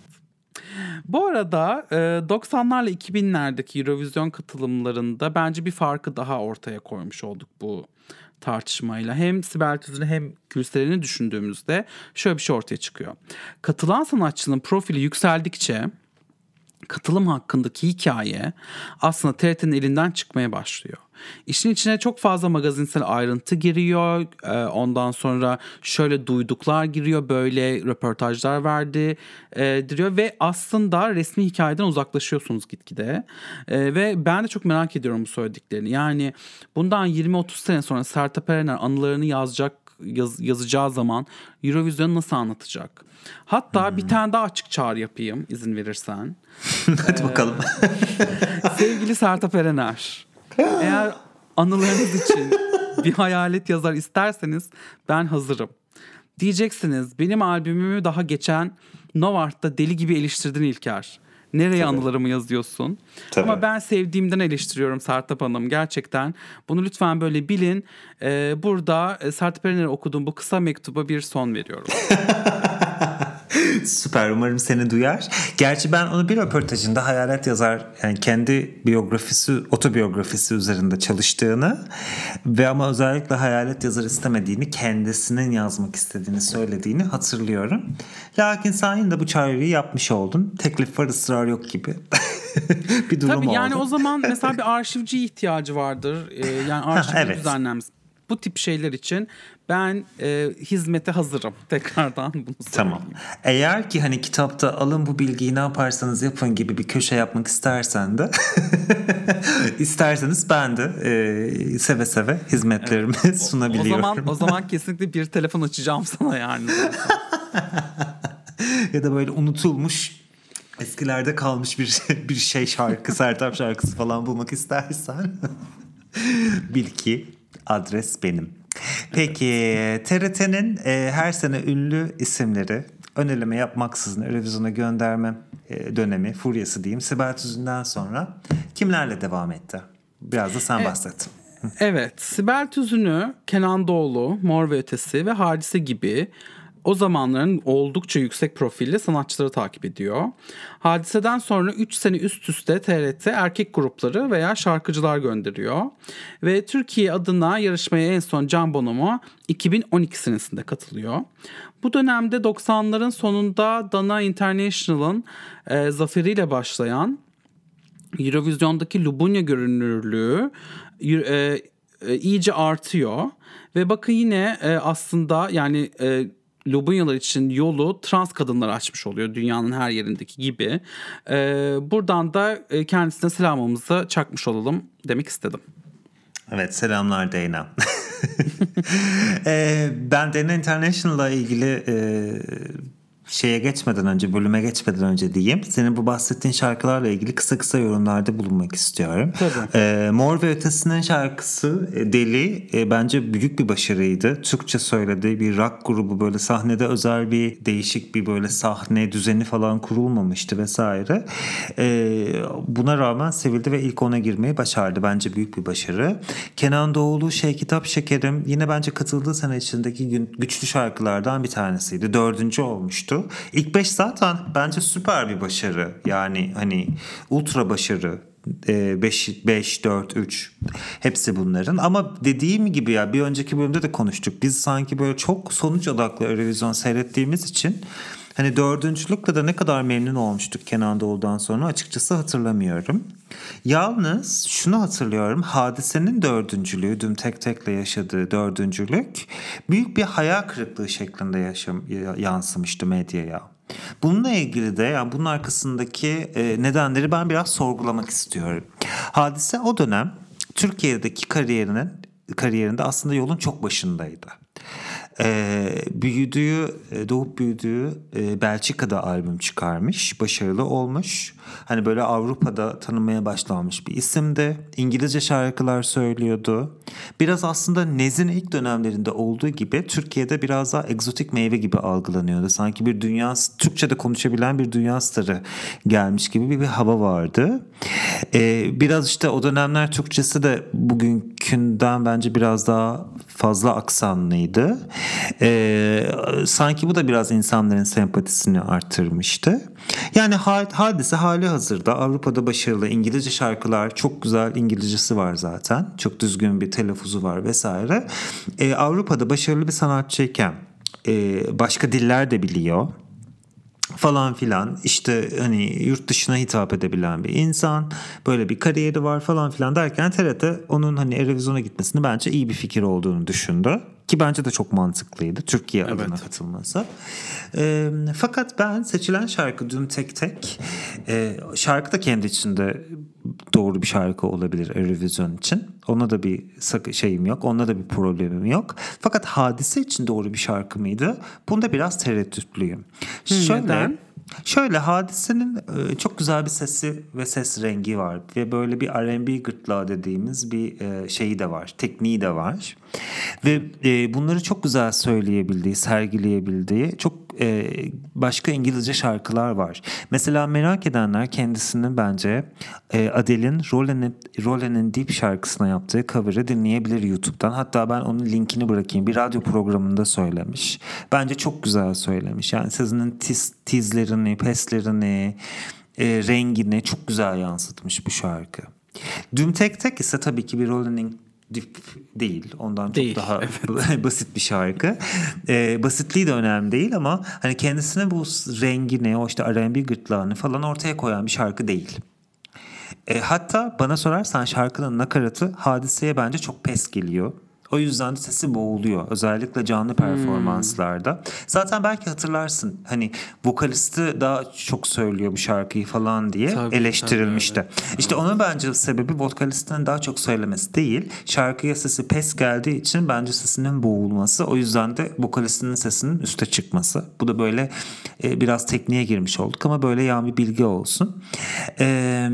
Bu arada 90'larla 2000'lerdeki Eurovision katılımlarında bence bir farkı daha ortaya koymuş olduk bu tartışmayla. Hem Sibel Tüzün'ü hem Gülseren'i düşündüğümüzde şöyle bir şey ortaya çıkıyor. Katılan sanatçının profili yükseldikçe katılım hakkındaki hikaye aslında TRT'nin elinden çıkmaya başlıyor. İşin içine çok fazla magazinsel ayrıntı giriyor. Ee, ondan sonra şöyle duyduklar giriyor, böyle röportajlar verdi e, diyor ve aslında resmi hikayeden uzaklaşıyorsunuz gitgide. E, ve ben de çok merak ediyorum bu söylediklerini. Yani bundan 20-30 sene sonra Sertab Erener anılarını yazacak yaz, yazacağı zaman Eurovision'u nasıl anlatacak? Hatta hmm. bir tane daha açık çağrı yapayım izin verirsen. Hadi ee, bakalım. sevgili Sertab Erener. Eğer anılarınız için bir hayalet yazar isterseniz ben hazırım. Diyeceksiniz benim albümümü daha geçen Novart'ta deli gibi eleştirdin İlker. Nereye Tabii. anılarımı yazıyorsun? Tabii. Ama ben sevdiğimden eleştiriyorum Sertap Hanım gerçekten. Bunu lütfen böyle bilin. Ee, burada e, Sertap Erener'e okuduğum bu kısa mektuba bir son veriyorum. Süper umarım seni duyar. Gerçi ben onu bir röportajında hayalet yazar yani kendi biyografisi, otobiyografisi üzerinde çalıştığını ve ama özellikle hayalet yazar istemediğini kendisinin yazmak istediğini söylediğini hatırlıyorum. Lakin sen de bu çağrıyı yapmış oldun. Teklif var ısrar yok gibi. bir durum Tabii oldu. yani o zaman mesela bir arşivci ihtiyacı vardır. Ee, yani arşivci evet. düzenlenmesi bu tip şeyler için ben e, hizmete hazırım. Tekrardan bunu söyleyeyim. Tamam. Eğer ki hani kitapta alın bu bilgiyi ne yaparsanız yapın gibi bir köşe yapmak istersen de isterseniz ben de e, seve seve hizmetlerimi evet. sunabiliyorum. O, o zaman o zaman kesinlikle bir telefon açacağım sana yani. ya da böyle unutulmuş eskilerde kalmış bir bir şey şarkı, Sertab şarkısı falan bulmak istersen bil ki Adres benim. Peki TRT'nin e, her sene ünlü isimleri ön eleme yapmaksızın Eurovision'a gönderme e, dönemi, furyası diyeyim. Sibel Tüzün'den sonra kimlerle devam etti? Biraz da sen bahset. Evet, Sibel Tüzün'ü, Kenan Doğulu, Mor ve Ötesi ve Hadise gibi o zamanların oldukça yüksek profilli sanatçıları takip ediyor. Hadiseden sonra 3 sene üst üste TRT erkek grupları veya şarkıcılar gönderiyor. Ve Türkiye adına yarışmaya en son Can Bonomo 2012 senesinde katılıyor. Bu dönemde 90'ların sonunda Dana International'ın e, zaferiyle başlayan Eurovision'daki Lubunya görünürlüğü e, e, iyice artıyor. Ve bakın yine e, aslında yani e, Lubunyalar için yolu trans kadınlar açmış oluyor dünyanın her yerindeki gibi. E, buradan da e, kendisine selamımızı çakmış olalım demek istedim. Evet selamlar Dana. e, ben Dana International'la ilgili e, şeye geçmeden önce, bölüme geçmeden önce diyeyim. Senin bu bahsettiğin şarkılarla ilgili kısa kısa yorumlarda bulunmak istiyorum. Tabii. Ee, Mor ve Ötesi'nin şarkısı e, Deli e, bence büyük bir başarıydı. Türkçe söylediği bir rock grubu böyle sahnede özel bir değişik bir böyle sahne düzeni falan kurulmamıştı vesaire. Ee, buna rağmen sevildi ve ilk ona girmeyi başardı. Bence büyük bir başarı. Kenan Doğulu Şey Kitap Şekerim yine bence katıldığı sene içindeki güçlü şarkılardan bir tanesiydi. Dördüncü olmuştu. İlk 5 zaten bence süper bir başarı. Yani hani ultra başarı. 5 5 4 3 hepsi bunların ama dediğim gibi ya bir önceki bölümde de konuştuk. Biz sanki böyle çok sonuç odaklı Eurovision seyrettiğimiz için Hani dördüncülükle de ne kadar memnun olmuştuk Kenan Doğulu'dan sonra açıkçası hatırlamıyorum. Yalnız şunu hatırlıyorum. Hadisenin dördüncülüğü, dün tek tekle yaşadığı dördüncülük büyük bir hayal kırıklığı şeklinde yaşam, yansımıştı medyaya. Bununla ilgili de yani bunun arkasındaki e, nedenleri ben biraz sorgulamak istiyorum. Hadise o dönem Türkiye'deki kariyerinin kariyerinde aslında yolun çok başındaydı. Ee, büyüdüğü, doğup büyüdüğü e, Belçika'da albüm çıkarmış. Başarılı olmuş. Hani böyle Avrupa'da tanınmaya başlanmış bir isimdi. İngilizce şarkılar söylüyordu. Biraz aslında Nez'in ilk dönemlerinde olduğu gibi Türkiye'de biraz daha egzotik meyve gibi algılanıyordu. Sanki bir dünya, Türkçe'de konuşabilen bir dünya starı gelmiş gibi bir, bir hava vardı. Ee, biraz işte o dönemler Türkçesi de bugünkünden bence biraz daha fazla aksanlıydı. Ee, sanki bu da biraz insanların sempatisini artırmıştı. Yani hadise hali hazırda Avrupa'da başarılı İngilizce şarkılar çok güzel İngilizcesi var zaten. Çok düzgün bir telaffuzu var vesaire. Ee, Avrupa'da başarılı bir sanatçıyken e, başka diller de biliyor falan filan işte hani yurt dışına hitap edebilen bir insan böyle bir kariyeri var falan filan derken TRT onun hani Eurovision'a gitmesini bence iyi bir fikir olduğunu düşündü. Ki bence de çok mantıklıydı Türkiye evet. adına katılması. E, fakat ben seçilen şarkı Dün Tek Tek e, şarkı da kendi içinde doğru bir şarkı olabilir Eurovision için. Ona da bir şeyim yok. Ona da bir problemim yok. Fakat hadise için doğru bir şarkı mıydı? Bunda biraz tereddütlüyüm. Hmm, Şöyle, neden? Şöyle hadisenin e, çok güzel bir sesi ve ses rengi var ve böyle bir R&B gırtlağı dediğimiz bir e, şeyi de var, tekniği de var. Ve e, bunları çok güzel söyleyebildiği, sergileyebildiği çok e, başka İngilizce şarkılar var. Mesela merak edenler kendisinin bence e, Adele'in Rolling Deep şarkısına yaptığı cover'ı dinleyebilir YouTube'dan. Hatta ben onun linkini bırakayım. Bir radyo programında söylemiş. Bence çok güzel söylemiş. Yani sözünün tiz, tizlerini, peslerini, e, rengini çok güzel yansıtmış bu şarkı. Düm Tek Tek ise tabii ki bir Rolling dip değil. Ondan değil, çok daha evet. basit bir şarkı. Ee, basitliği de önemli değil ama hani kendisine bu rengini, o işte R&B gırtlağını falan ortaya koyan bir şarkı değil. E, hatta bana sorarsan şarkının nakaratı hadiseye bence çok pes geliyor. O yüzden de sesi boğuluyor. Özellikle canlı performanslarda. Hmm. Zaten belki hatırlarsın hani vokalisti daha çok söylüyor bu şarkıyı falan diye tabii, eleştirilmişti. Tabii, evet. İşte onun bence sebebi vokalistin daha çok söylemesi değil. Şarkıya sesi pes geldiği için bence sesinin boğulması. O yüzden de vokalistinin sesinin üste çıkması. Bu da böyle e, biraz tekniğe girmiş olduk ama böyle yan bir bilgi olsun. Eee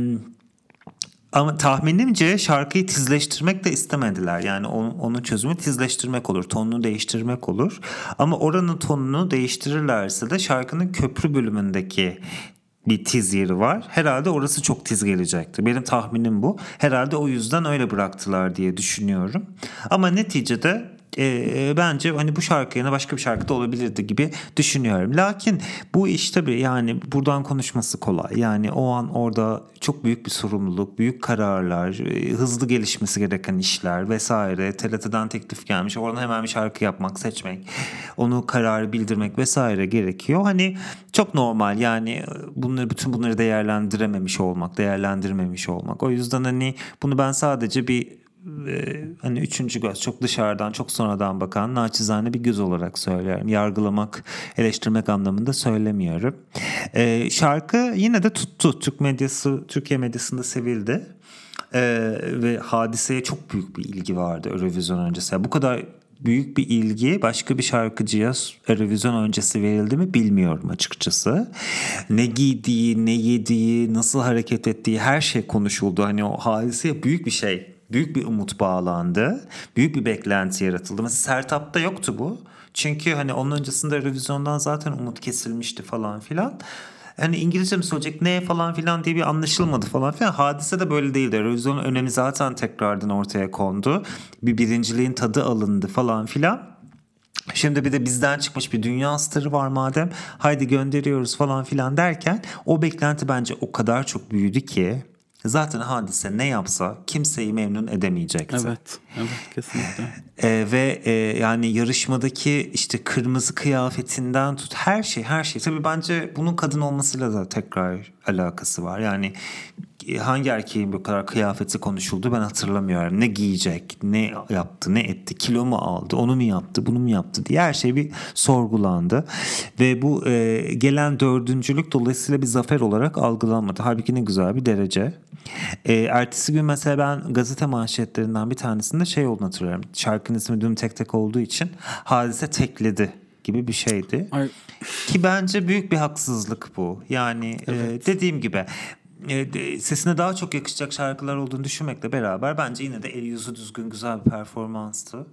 Ama tahminimce şarkıyı tizleştirmek de istemediler. Yani onun, onun çözümü tizleştirmek olur, tonunu değiştirmek olur. Ama oranın tonunu değiştirirlerse de şarkının köprü bölümündeki bir tiz yeri var. Herhalde orası çok tiz gelecekti. Benim tahminim bu. Herhalde o yüzden öyle bıraktılar diye düşünüyorum. Ama neticede e, bence hani bu şarkı yerine başka bir şarkı da olabilirdi gibi düşünüyorum. Lakin bu iş tabii yani buradan konuşması kolay. Yani o an orada çok büyük bir sorumluluk, büyük kararlar, e, hızlı gelişmesi gereken işler vesaire. TRT'den teklif gelmiş. Oradan hemen bir şarkı yapmak, seçmek, onu kararı bildirmek vesaire gerekiyor. Hani çok normal yani bunları bütün bunları değerlendirememiş olmak, değerlendirmemiş olmak. O yüzden hani bunu ben sadece bir e, hani üçüncü göz çok dışarıdan çok sonradan bakan naçizane bir göz olarak söylüyorum. Yargılamak, eleştirmek anlamında söylemiyorum. E, şarkı yine de tuttu. Türk medyası, Türkiye medyasında sevildi. E, ve hadiseye çok büyük bir ilgi vardı Eurovision öncesi. Bu kadar büyük bir ilgi başka bir şarkıcıya Eurovision öncesi verildi mi bilmiyorum açıkçası. Ne giydiği, ne yediği, nasıl hareket ettiği her şey konuşuldu. Hani o hadiseye büyük bir şey büyük bir umut bağlandı. Büyük bir beklenti yaratıldı. Mesela Sertap'ta yoktu bu. Çünkü hani onun öncesinde revizyondan zaten umut kesilmişti falan filan. Hani İngilizce mi söyleyecek ne falan filan diye bir anlaşılmadı falan filan. Hadise de böyle değildi. Revizyonun önemi zaten tekrardan ortaya kondu. Bir birinciliğin tadı alındı falan filan. Şimdi bir de bizden çıkmış bir dünya starı var madem haydi gönderiyoruz falan filan derken o beklenti bence o kadar çok büyüdü ki Zaten hadise ne yapsa kimseyi memnun edemeyecekti. Evet, evet kesinlikle. Ee, ve e, yani yarışmadaki işte kırmızı kıyafetinden tut her şey her şey. Tabii bence bunun kadın olmasıyla da tekrar alakası var. Yani hangi erkeğin bu kadar kıyafeti konuşuldu ben hatırlamıyorum. Ne giyecek, ne yaptı, ne etti, kilo mu aldı, onu mu yaptı, bunu mu yaptı diye her şey bir sorgulandı. Ve bu e, gelen dördüncülük dolayısıyla bir zafer olarak algılanmadı. Halbuki ne güzel bir derece. E, ertesi gün mesela ben gazete manşetlerinden bir tanesinde şey olduğunu hatırlıyorum. Şarkının ismi Düm Tek Tek olduğu için hadise tekledi gibi bir şeydi. Ay. Ki bence büyük bir haksızlık bu. Yani e, evet. e, dediğim gibi e, sesine daha çok yakışacak şarkılar olduğunu düşünmekle beraber bence yine de el yüzü düzgün güzel bir performanstı.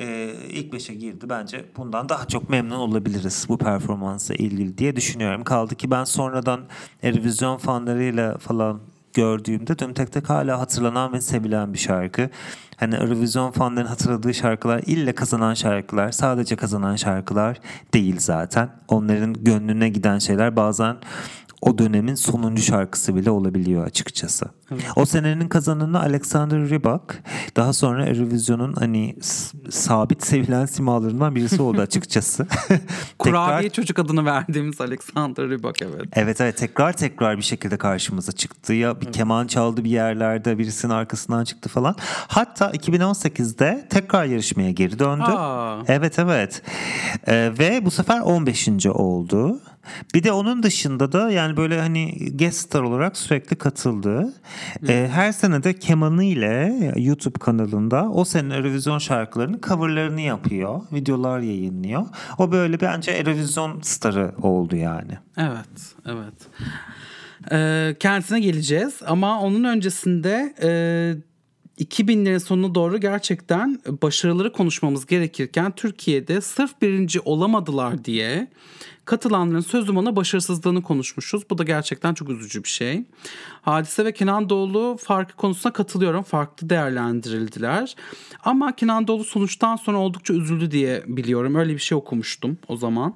E, ilk beşe girdi. Bence bundan daha çok memnun olabiliriz bu performansa ilgili diye düşünüyorum. Kaldı ki ben sonradan Erivizyon fanlarıyla falan gördüğümde Düm Tek Tek hala hatırlanan ve sevilen bir şarkı. Hani Eurovision fanların hatırladığı şarkılar ille kazanan şarkılar, sadece kazanan şarkılar değil zaten. Onların gönlüne giden şeyler bazen o dönemin sonuncu şarkısı bile olabiliyor açıkçası. Evet. O senenin kazananı Alexander Rybak. Daha sonra Eurovision'un hani sabit sevilen simalarından birisi oldu açıkçası. Kurabiye tekrar... çocuk adını verdiğimiz Alexander Rybak evet. Evet evet tekrar tekrar bir şekilde karşımıza çıktı. Ya bir evet. keman çaldı bir yerlerde birisinin arkasından çıktı falan. Hatta 2018'de tekrar yarışmaya geri döndü. Aa. Evet evet. Ee, ve bu sefer 15. oldu. Bir de onun dışında da yani böyle hani guest star olarak sürekli katıldı. Ee, her sene de kemanı ile YouTube kanalında o sene Eurovision şarkılarının coverlarını yapıyor. Videolar yayınlıyor. O böyle bence Eurovision starı oldu yani. Evet, evet. Ee, kendisine geleceğiz ama onun öncesinde e, 2000'lerin sonuna doğru gerçekten başarıları konuşmamız gerekirken Türkiye'de sırf birinci olamadılar diye katılanların sözüm ona başarısızlığını konuşmuşuz. Bu da gerçekten çok üzücü bir şey. Hadise ve Kenan Doğulu farkı konusuna katılıyorum. Farklı değerlendirildiler. Ama Kenan Doğulu sonuçtan sonra oldukça üzüldü diye biliyorum. Öyle bir şey okumuştum o zaman.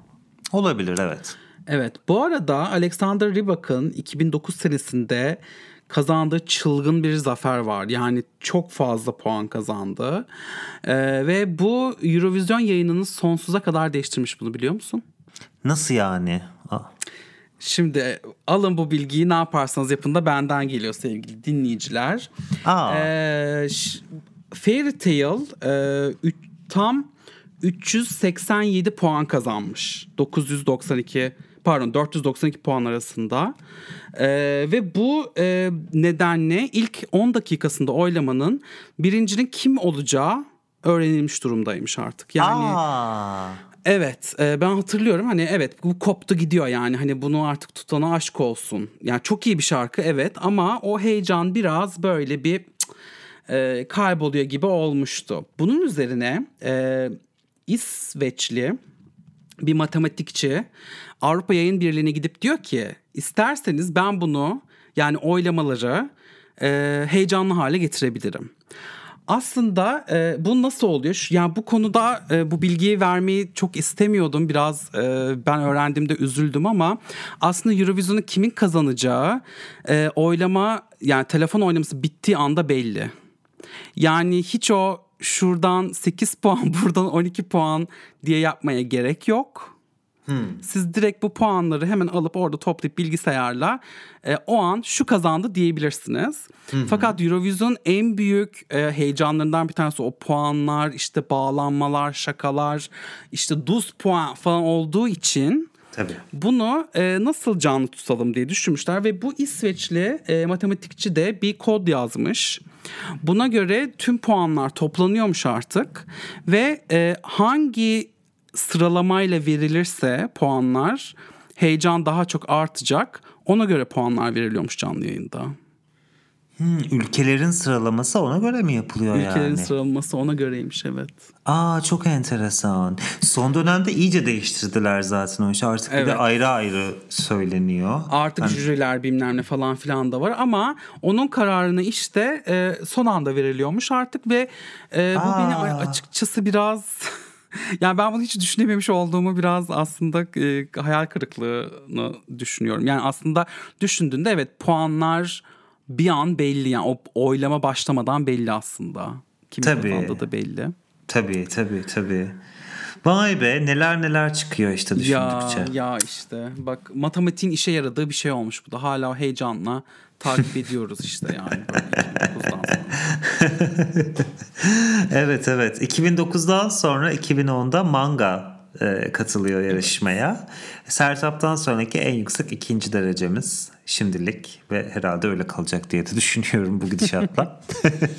Olabilir evet. Evet bu arada Alexander Rybak'ın 2009 senesinde kazandığı çılgın bir zafer var. Yani çok fazla puan kazandı. Ee, ve bu Eurovision yayınını sonsuza kadar değiştirmiş bunu biliyor musun? Nasıl yani? Şimdi alın bu bilgiyi ne yaparsanız yapın da benden geliyor sevgili dinleyiciler. Aa. Ee, Fairy Tail e, üç, tam 387 puan kazanmış. 992 pardon 492 puan arasında. Ee, ve bu e, nedenle ilk 10 dakikasında oylamanın birincinin kim olacağı öğrenilmiş durumdaymış artık. Yani Aa. Evet e, ben hatırlıyorum hani evet bu koptu gidiyor yani hani bunu artık tutana aşk olsun. Yani çok iyi bir şarkı evet ama o heyecan biraz böyle bir e, kayboluyor gibi olmuştu. Bunun üzerine e, İsveçli bir matematikçi Avrupa Yayın Birliği'ne gidip diyor ki isterseniz ben bunu yani oylamaları e, heyecanlı hale getirebilirim. Aslında e, bu nasıl oluyor? Yani bu konuda e, bu bilgiyi vermeyi çok istemiyordum. Biraz e, ben öğrendiğimde üzüldüm ama aslında Eurovision'u kimin kazanacağı e, oylama yani telefon oylaması bittiği anda belli. Yani hiç o şuradan 8 puan buradan 12 puan diye yapmaya gerek yok. Hmm. Siz direkt bu puanları hemen alıp orada toplayıp bilgisayarla e, o an şu kazandı diyebilirsiniz. Hmm. Fakat Eurovision en büyük e, heyecanlarından bir tanesi o puanlar, işte bağlanmalar, şakalar, işte 12 puan falan olduğu için Tabii. Bunu e, nasıl canlı tutalım diye düşünmüşler ve bu İsveçli e, matematikçi de bir kod yazmış. Buna göre tüm puanlar toplanıyormuş artık ve e, hangi sıralamayla verilirse puanlar heyecan daha çok artacak. Ona göre puanlar veriliyormuş canlı yayında. Hmm, ülkelerin sıralaması ona göre mi yapılıyor ülkelerin yani? Ülkelerin sıralaması ona göreymiş evet. Aa çok enteresan. Son dönemde iyice değiştirdiler zaten o işi. Artık evet. bir de ayrı ayrı söyleniyor. Artık hani... jüriler bilmem ne falan filan da var ama onun kararını işte e, son anda veriliyormuş artık ve e, bu Aa. beni açıkçası biraz yani ben bunu hiç düşünememiş olduğumu biraz aslında e, hayal kırıklığını düşünüyorum. Yani aslında düşündüğünde evet puanlar bir an belli yani o oylama başlamadan belli aslında. Kim kazandı da belli. Tabii tabii tabii. Vay be neler neler çıkıyor işte düşündükçe. Ya, ya işte bak matematiğin işe yaradığı bir şey olmuş bu da. Hala heyecanla takip ediyoruz işte yani. evet evet 2009'dan sonra 2010'da Manga e, katılıyor yarışmaya. Sertap'tan sonraki en yüksek ikinci derecemiz şimdilik ve herhalde öyle kalacak diye de düşünüyorum bu gidişatla.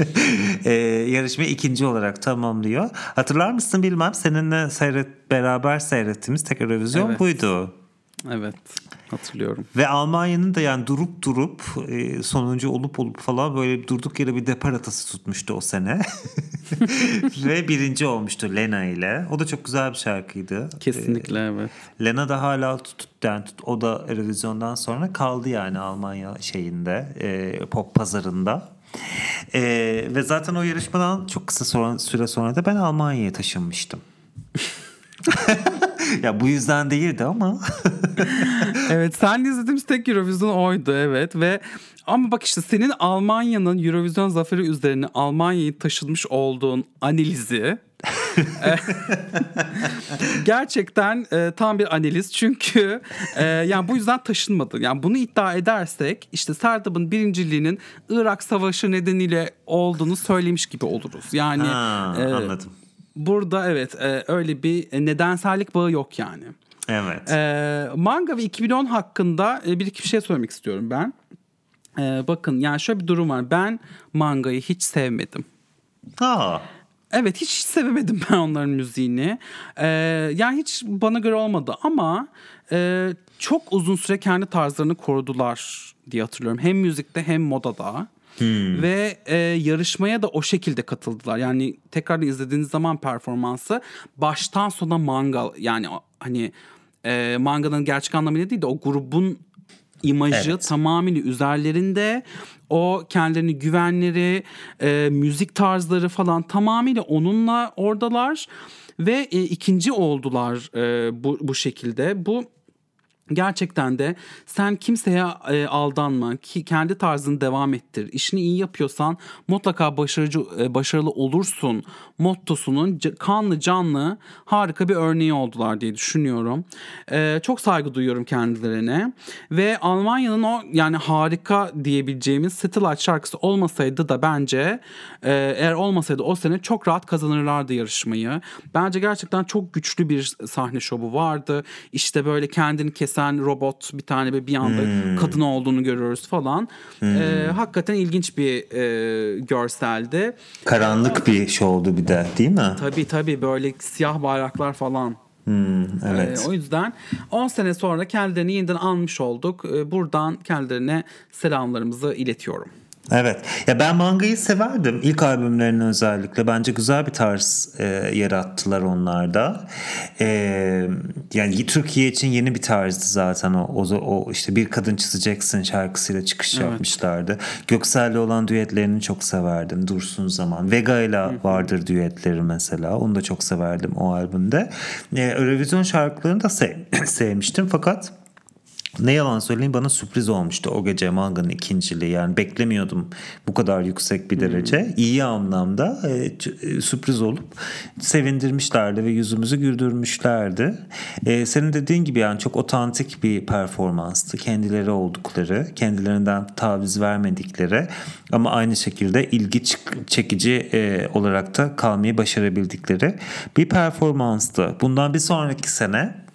e, yarışmayı ikinci olarak tamamlıyor. Hatırlar mısın bilmem seninle seyret beraber seyrettiğimiz tek revizyon evet. buydu. Evet hatırlıyorum. Ve Almanya'nın da yani durup durup e, sonuncu olup olup falan böyle durduk yere bir depar atası tutmuştu o sene. Ve birinci olmuştu Lena ile. O da çok güzel bir şarkıydı. Kesinlikle ee, evet. Lena da hala tut, yani tut, o da revizyondan sonra kaldı yani Almanya şeyinde e, pop pazarında. E, ve zaten o yarışmadan çok kısa sonra, süre sonra da ben Almanya'ya taşınmıştım. ya bu yüzden değildi ama. evet sen izlediğimiz tek Eurovision oydu evet ve ama bak işte senin Almanya'nın Eurovision zaferi üzerine Almanya'yı taşınmış olduğun analizi e, gerçekten e, tam bir analiz çünkü e, yani bu yüzden taşınmadı. Yani bunu iddia edersek işte Serdab'ın birinciliğinin Irak Savaşı nedeniyle olduğunu söylemiş gibi oluruz. Yani ha, e, anladım burada evet e, öyle bir nedensellik bağı yok yani. Evet. E, manga ve 2010 hakkında e, bir iki şey söylemek istiyorum ben. E, bakın yani şöyle bir durum var. Ben mangayı hiç sevmedim. Ha. Evet hiç, hiç sevemedim ben onların müziğini. Ee, yani hiç bana göre olmadı ama e, çok uzun süre kendi tarzlarını korudular diye hatırlıyorum. Hem müzikte hem modada. Hmm. Ve e, yarışmaya da o şekilde katıldılar. Yani tekrar izlediğiniz zaman performansı baştan sona manga yani hani e, manganın gerçek anlamıyla değil de o grubun imajı evet. tamamıyla üzerlerinde o kendilerini güvenleri e, müzik tarzları falan tamamıyla onunla oradalar ve e, ikinci oldular e, bu bu şekilde bu Gerçekten de sen kimseye e, aldanma, ki kendi tarzını devam ettir. İşini iyi yapıyorsan mutlaka başarıcı e, başarılı olursun. Mottosunun kanlı canlı harika bir örneği oldular diye düşünüyorum. E, çok saygı duyuyorum kendilerine ve Almanya'nın o yani harika diyebileceğimiz Satellite şarkısı olmasaydı da bence e, eğer olmasaydı o sene çok rahat kazanırlardı yarışmayı. Bence gerçekten çok güçlü bir sahne şovu vardı. İşte böyle kendini kesen kesen robot bir tane bir anda hmm. kadın olduğunu görüyoruz falan. Hmm. E, hakikaten ilginç bir e, görseldi. Karanlık bir şey oldu bir de değil mi? Tabii tabii böyle siyah bayraklar falan. Hmm, evet. Ee, o yüzden 10 sene sonra kendilerini yeniden almış olduk. Ee, buradan kendilerine selamlarımızı iletiyorum. Evet. Ya ben mangayı severdim. İlk albümlerini özellikle. Bence güzel bir tarz e, yarattılar onlarda. E, yani Türkiye için yeni bir tarzdı zaten o. O, o işte bir kadın çizeceksin şarkısıyla çıkış evet. yapmışlardı. Göksel'le olan düetlerini çok severdim. Dursun zaman. Vega ile vardır düetleri mesela. Onu da çok severdim o albümde. E, Eurovision şarkılarını da sev, sevmiştim fakat ne yalan söyleyeyim bana sürpriz olmuştu o gece Manga'nın ikinciliği. Yani beklemiyordum bu kadar yüksek bir derece. Hmm. İyi anlamda e, e, sürpriz olup sevindirmişlerdi ve yüzümüzü güldürmüşlerdi. E, senin dediğin gibi yani çok otantik bir performanstı. Kendileri oldukları, kendilerinden taviz vermedikleri ama aynı şekilde ilgi çekici e, olarak da kalmayı başarabildikleri bir performanstı. Bundan bir sonraki sene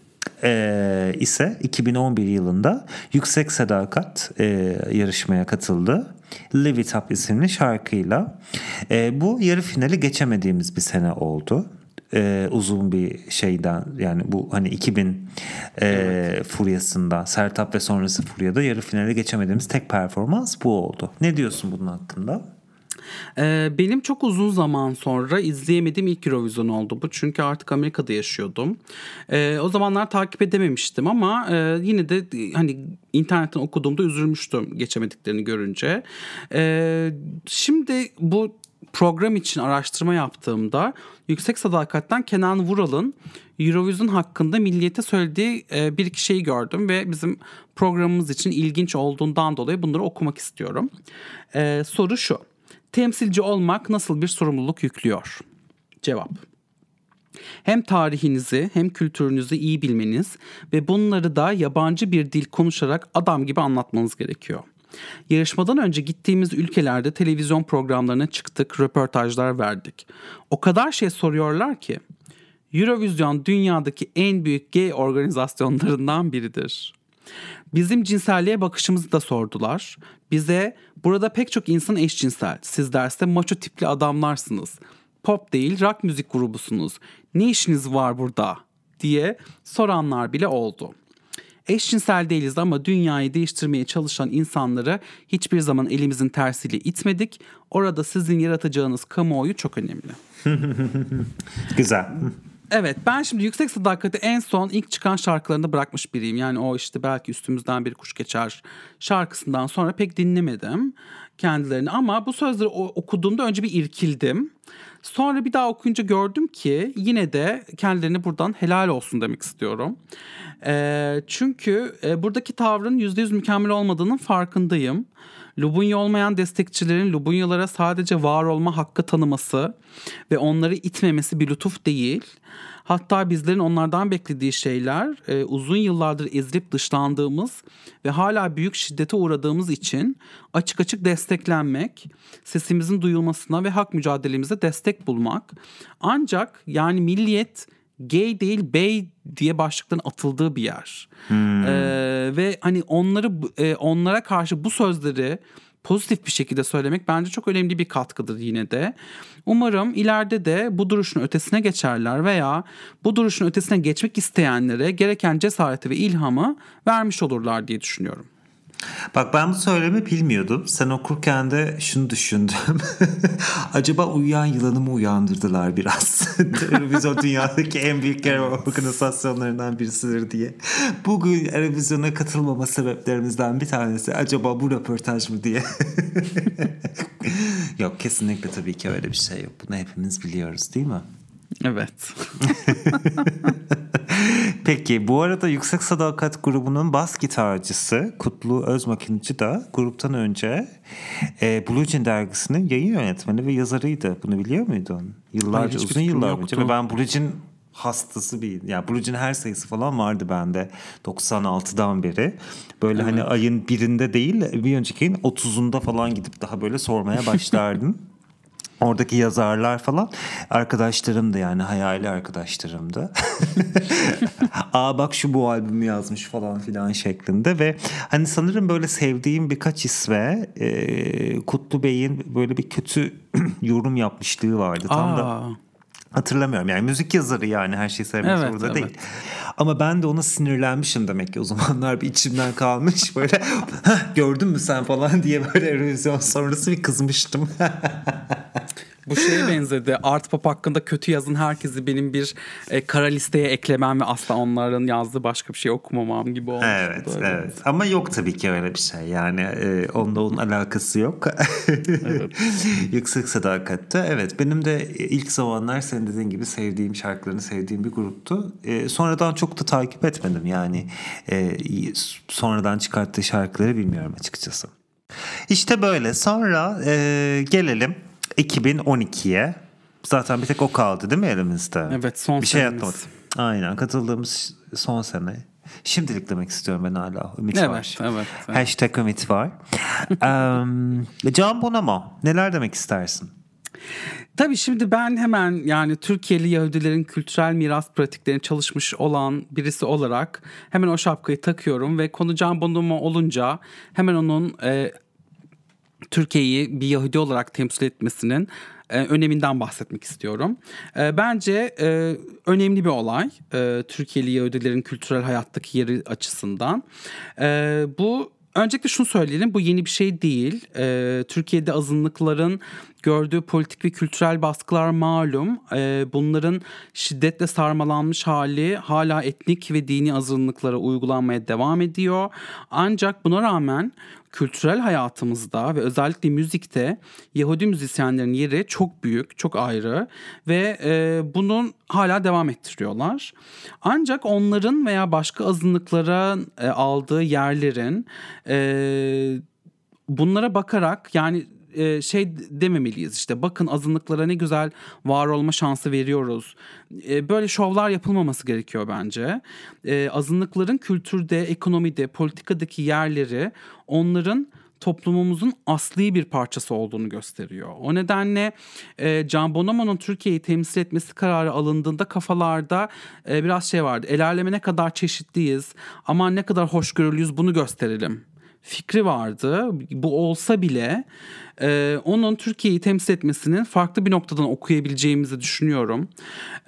e, ise 2011 yılında Yüksek Sadakat e, yarışmaya katıldı. Live It Up isimli şarkıyla. E, bu yarı finali geçemediğimiz bir sene oldu. E, uzun bir şeyden yani bu hani 2000 e, evet. furyasında Sertap ve sonrası furyada yarı finali geçemediğimiz tek performans bu oldu. Ne diyorsun bunun hakkında? Ee, benim çok uzun zaman sonra izleyemediğim ilk Eurovision oldu bu. Çünkü artık Amerika'da yaşıyordum. Ee, o zamanlar takip edememiştim ama e, yine de hani internetten okuduğumda üzülmüştüm geçemediklerini görünce. Ee, şimdi bu program için araştırma yaptığımda Yüksek Sadakat'ten Kenan Vural'ın Eurovision hakkında milliyete söylediği e, bir iki şeyi gördüm ve bizim programımız için ilginç olduğundan dolayı bunları okumak istiyorum. Soru şu. Temsilci olmak nasıl bir sorumluluk yüklüyor? Cevap. Hem tarihinizi hem kültürünüzü iyi bilmeniz ve bunları da yabancı bir dil konuşarak adam gibi anlatmanız gerekiyor. Yarışmadan önce gittiğimiz ülkelerde televizyon programlarına çıktık, röportajlar verdik. O kadar şey soruyorlar ki. Eurovision dünyadaki en büyük gay organizasyonlarından biridir. Bizim cinselliğe bakışımızı da sordular. Bize burada pek çok insan eşcinsel. Siz derste maço tipli adamlarsınız. Pop değil rock müzik grubusunuz. Ne işiniz var burada? diye soranlar bile oldu. Eşcinsel değiliz ama dünyayı değiştirmeye çalışan insanları hiçbir zaman elimizin tersiyle itmedik. Orada sizin yaratacağınız kamuoyu çok önemli. Güzel. Evet ben şimdi Yüksek Sadakat'i en son ilk çıkan şarkılarında bırakmış biriyim. Yani o işte belki üstümüzden bir kuş geçer şarkısından sonra pek dinlemedim kendilerini. Ama bu sözleri okuduğumda önce bir irkildim. Sonra bir daha okuyunca gördüm ki yine de kendilerine buradan helal olsun demek istiyorum. E, çünkü e, buradaki tavrın %100 mükemmel olmadığının farkındayım. Lubunya olmayan destekçilerin Lubunyalara sadece var olma hakkı tanıması ve onları itmemesi bir lütuf değil. Hatta bizlerin onlardan beklediği şeyler e, uzun yıllardır ezilip dışlandığımız ve hala büyük şiddete uğradığımız için açık açık desteklenmek, sesimizin duyulmasına ve hak mücadelemize destek bulmak. Ancak yani milliyet gay değil bey diye başlıkların atıldığı bir yer. Hmm. Ee, ve hani onları e, onlara karşı bu sözleri pozitif bir şekilde söylemek bence çok önemli bir katkıdır yine de. Umarım ileride de bu duruşun ötesine geçerler veya bu duruşun ötesine geçmek isteyenlere gereken cesareti ve ilhamı vermiş olurlar diye düşünüyorum. Bak ben bu söylemi bilmiyordum. Sen okurken de şunu düşündüm. Acaba uyuyan yılanı mı uyandırdılar biraz? Televizyon dünyadaki en büyük organizasyonlarından birisidir diye. Bugün Eurovision'a katılmama sebeplerimizden bir tanesi acaba bu röportaj mı diye. yok kesinlikle tabii ki öyle bir şey yok. Bunu hepimiz biliyoruz değil mi? Evet. Peki bu arada Yüksek Sadakat grubunun bas gitarcısı Kutlu Özmakinci da gruptan önce e, Blue Jean dergisinin yayın yönetmeni ve yazarıydı. Bunu biliyor muydun? Yıllarca Hayır, uzun yıllar önce ve ben Blue Jean hastası bir yani Blue Jean her sayısı falan vardı bende 96'dan beri. Böyle hani evet. hani ayın birinde değil bir önceki ayın 30'unda falan gidip daha böyle sormaya başlardım. Oradaki yazarlar falan arkadaşlarımdı yani hayali arkadaşlarımdı. Aa bak şu bu albümü yazmış falan filan şeklinde ve hani sanırım böyle sevdiğim birkaç isme e, Kutlu Bey'in böyle bir kötü yorum yapmışlığı vardı. Tam Aa. da Hatırlamıyorum yani müzik yazarı yani her şeyi sevmek Evet, zorunda evet. değil. Ama ben de ona sinirlenmişim demek ki o zamanlar bir içimden kalmış böyle "Hah, gördün mü sen falan diye böyle Eurovision sonrası bir kızmıştım. Bu şeye benzedi. Art Pop hakkında kötü yazın herkesi benim bir e, kara listeye eklemem ve asla onların yazdığı başka bir şey okumamam gibi olmuş. evet evet ama yok tabii ki öyle bir şey yani e, onunla onun alakası yok. Yüksek sadakatte evet benim de ilk zamanlar senin dediğin gibi sevdiğim şarkılarını sevdiğim bir gruptu. E, sonradan çok da takip etmedim yani e, sonradan çıkarttığı şarkıları bilmiyorum açıkçası. İşte böyle sonra e, gelelim 2012'ye. Zaten bir tek o kaldı değil mi elimizde? Evet, son Bir şey atlamadık. Aynen katıldığımız son sene. Şimdilik demek istiyorum ben hala. Ümit Evet, var. evet, evet. Hashtag Ümit var. um, Can Bonomo neler demek istersin? Tabii şimdi ben hemen yani Türkiye'li Yahudilerin kültürel miras pratiklerini çalışmış olan birisi olarak hemen o şapkayı takıyorum ve konu Can Bonomo olunca hemen onun e, Türkiye'yi bir Yahudi olarak temsil etmesinin e, öneminden bahsetmek istiyorum. E, bence e, önemli bir olay e, Türkiye'li Yahudilerin kültürel hayattaki yeri açısından. E, bu öncelikle şunu söyleyelim bu yeni bir şey değil. E, Türkiye'de azınlıkların gördüğü politik ve kültürel baskılar malum. E, bunların şiddetle sarmalanmış hali hala etnik ve dini azınlıklara uygulanmaya devam ediyor. Ancak buna rağmen kültürel hayatımızda ve özellikle müzikte Yahudi müzisyenlerin yeri çok büyük, çok ayrı ve e, bunun hala devam ettiriyorlar. Ancak onların veya başka azınlıklara e, aldığı yerlerin e, bunlara bakarak yani e, şey dememeliyiz işte bakın azınlıklara ne güzel var olma şansı veriyoruz. E, böyle şovlar yapılmaması gerekiyor bence. E, azınlıkların kültürde, ekonomide, politikadaki yerleri onların toplumumuzun asli bir parçası olduğunu gösteriyor. O nedenle e, Can Bonomo'nun Türkiye'yi temsil etmesi kararı alındığında kafalarda e, biraz şey vardı. El aleme ne kadar çeşitliyiz, aman ne kadar hoşgörülüyüz bunu gösterelim fikri vardı. Bu olsa bile e, onun Türkiye'yi temsil etmesinin farklı bir noktadan okuyabileceğimizi düşünüyorum.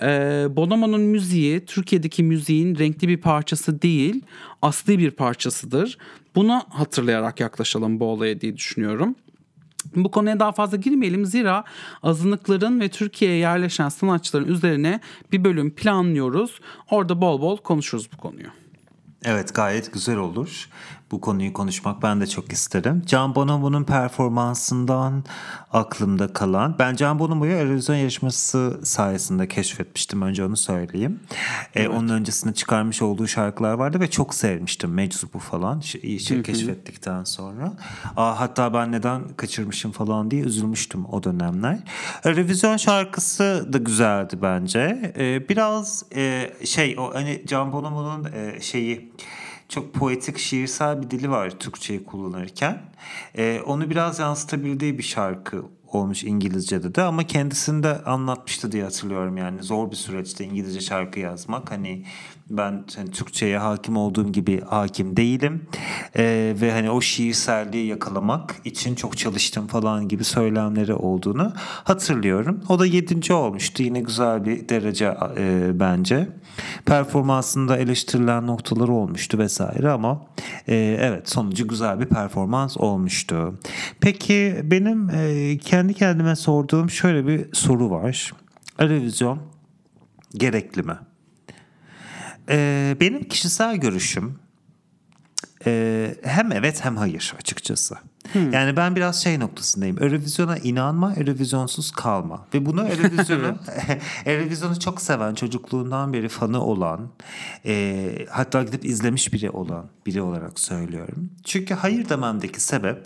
E, Bonomo'nun müziği Türkiye'deki müziğin renkli bir parçası değil, asli bir parçasıdır. Bunu hatırlayarak yaklaşalım bu olaya diye düşünüyorum. Bu konuya daha fazla girmeyelim zira azınlıkların ve Türkiye'ye yerleşen sanatçıların üzerine bir bölüm planlıyoruz. Orada bol bol konuşuruz bu konuyu. Evet gayet güzel olur. Bu konuyu konuşmak ben de çok isterim. Can Bonomo'nun performansından aklımda kalan. Ben Can Bonomo'yu Eurovision yarışması sayesinde keşfetmiştim. Önce onu söyleyeyim. Ee, onun öncesinde çıkarmış olduğu şarkılar vardı ve çok sevmiştim. Meczubu falan şey, şey keşfettikten sonra. Aa, hatta ben neden kaçırmışım falan diye üzülmüştüm o dönemler. Eurovision şarkısı da güzeldi bence. Ee, biraz e, şey o hani Can Bonomo'nun e, şeyi çok poetik, şiirsel bir dili var Türkçeyi kullanırken. Ee, onu biraz yansıtabildiği bir şarkı olmuş İngilizce'de de ama kendisinde anlatmıştı diye hatırlıyorum yani. Zor bir süreçte İngilizce şarkı yazmak. Hani ben hani Türkçe'ye hakim olduğum gibi hakim değilim. Ee, ve hani o şiirselliği yakalamak için çok çalıştım falan gibi söylemleri olduğunu hatırlıyorum. O da yedinci olmuştu. Yine güzel bir derece e, bence performansında eleştirilen noktaları olmuştu vesaire ama e, evet sonucu güzel bir performans olmuştu. Peki benim e, kendi kendime sorduğum şöyle bir soru var. Revizyon gerekli mi? E, benim kişisel görüşüm e, hem evet hem hayır açıkçası. Yani ben biraz şey noktasındayım. Eurovision'a inanma, Eurovision'suz kalma. Ve bunu Eurovision'u Eurovision'u çok seven, çocukluğundan beri fanı olan, e, hatta gidip izlemiş biri olan biri olarak söylüyorum. Çünkü hayır dememdeki sebep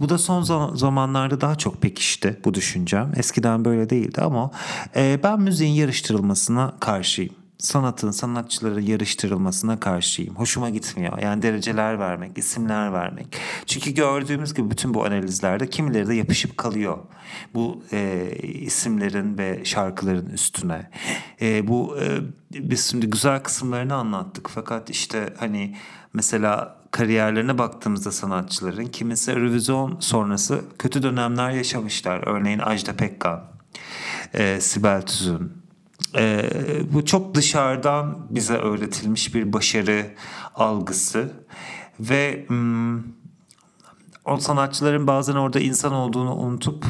bu da son za- zamanlarda daha çok pekişti bu düşüncem. Eskiden böyle değildi ama e, ben müziğin yarıştırılmasına karşıyım sanatın, sanatçıların yarıştırılmasına karşıyım. Hoşuma gitmiyor. Yani dereceler vermek, isimler vermek. Çünkü gördüğümüz gibi bütün bu analizlerde kimileri de yapışıp kalıyor. Bu e, isimlerin ve şarkıların üstüne. E, bu e, biz şimdi güzel kısımlarını anlattık. Fakat işte hani mesela kariyerlerine baktığımızda sanatçıların kimisi Eurovision sonrası kötü dönemler yaşamışlar. Örneğin Ajda Pekkan, e, Sibel Tüzün, e, bu çok dışarıdan bize öğretilmiş bir başarı algısı ve hmm, o sanatçıların bazen orada insan olduğunu unutup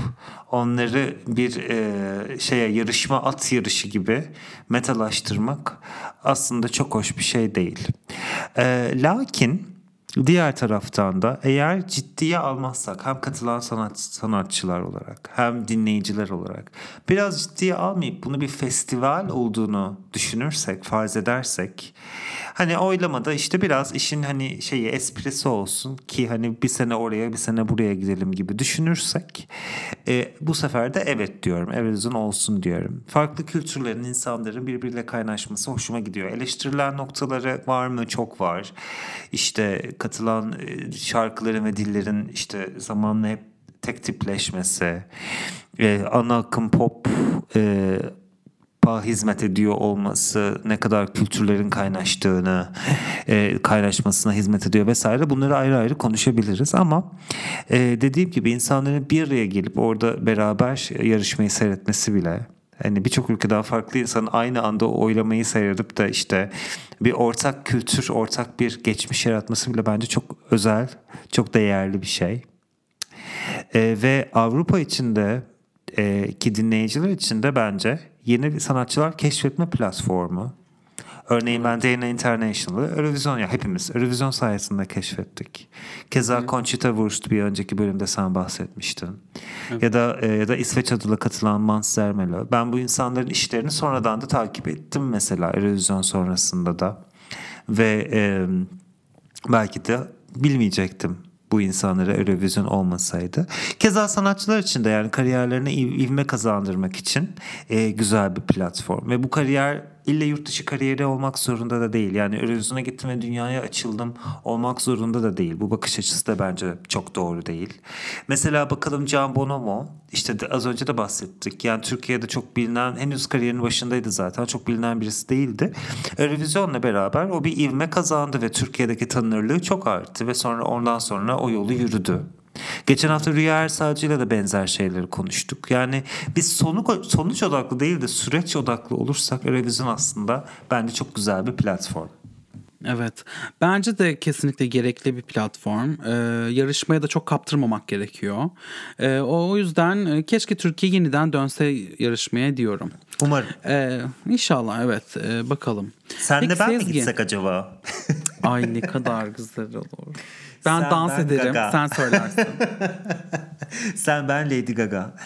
onları bir e, şeye yarışma at yarışı gibi metalaştırmak aslında çok hoş bir şey değil. E, lakin Diğer taraftan da eğer ciddiye almazsak hem katılan sanat, sanatçılar olarak hem dinleyiciler olarak biraz ciddiye almayıp bunu bir festival olduğunu düşünürsek, farz edersek hani oylamada işte biraz işin hani şeyi esprisi olsun ki hani bir sene oraya bir sene buraya gidelim gibi düşünürsek e, bu sefer de evet diyorum. Eurovision olsun diyorum. Farklı kültürlerin insanların birbiriyle kaynaşması hoşuma gidiyor. Eleştirilen noktaları var mı? Çok var. İşte katılan e, şarkıların ve dillerin işte zamanla hep tek tipleşmesi, e, ana akım pop e, hizmet ediyor olması, ne kadar kültürlerin kaynaştığını, e, kaynaşmasına hizmet ediyor vesaire bunları ayrı ayrı konuşabiliriz ama dediğim gibi insanların bir araya gelip orada beraber yarışmayı seyretmesi bile Hani birçok ülkeden farklı insanın aynı anda oylamayı seyredip de işte bir ortak kültür, ortak bir geçmiş yaratması bile bence çok özel, çok değerli bir şey. Ee, ve Avrupa içinde e, ki dinleyiciler için de bence yeni sanatçılar keşfetme platformu. Örneğin ben Dana International'ı Eurovision ya hepimiz Eurovision sayesinde keşfettik. Keza evet. Conchita Wurst bir önceki bölümde sen bahsetmiştin. Evet. Ya da e, ya da İsveç adıyla katılan Mans Zermelo. Ben bu insanların işlerini sonradan da takip ettim mesela Eurovision sonrasında da. Ve e, belki de bilmeyecektim bu insanlara Eurovision olmasaydı. Keza sanatçılar için de yani kariyerlerine ivme kazandırmak için e, güzel bir platform. Ve bu kariyer illa yurt dışı kariyeri olmak zorunda da değil. Yani Eurovision'a gittim ve dünyaya açıldım olmak zorunda da değil. Bu bakış açısı da bence çok doğru değil. Mesela bakalım Can Bonomo işte de az önce de bahsettik. Yani Türkiye'de çok bilinen henüz kariyerinin başındaydı zaten. Çok bilinen birisi değildi. Eurovision'la beraber o bir ivme kazandı ve Türkiye'deki tanınırlığı çok arttı ve sonra ondan sonra o yolu yürüdü. Geçen hafta Rüya Ersalcı ile de benzer şeyleri konuştuk. Yani biz sonuç, sonuç odaklı değil de süreç odaklı olursak Eurovision aslında bence çok güzel bir platform. Evet. Bence de kesinlikle gerekli bir platform. Ee, yarışmaya da çok kaptırmamak gerekiyor. Ee, o yüzden e, keşke Türkiye yeniden dönse yarışmaya diyorum. Umarım. Ee, inşallah evet. Ee, bakalım. Sen Peki, de ben Sezgi. mi gitsek acaba? Ay ne kadar güzel olur. Ben sen, dans ben ederim. Gaga. Sen söylersin. sen ben Lady Gaga.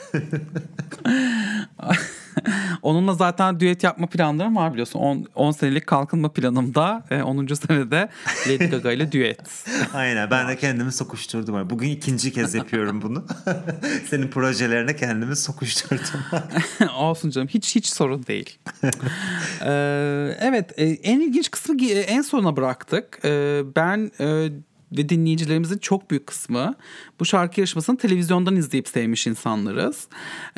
Onunla zaten düet yapma planlarım var biliyorsun. 10, 10 senelik kalkınma planımda 10. E, senede Lady Gaga ile düet. Aynen ben de kendimi sokuşturdum. Bugün ikinci kez yapıyorum bunu. Senin projelerine kendimi sokuşturdum. Olsun canım hiç hiç sorun değil. ee, evet e, en ilginç kısmı en sona bıraktık. Ee, ben e, ve dinleyicilerimizin çok büyük kısmı bu şarkı yarışmasını televizyondan izleyip sevmiş insanlarız.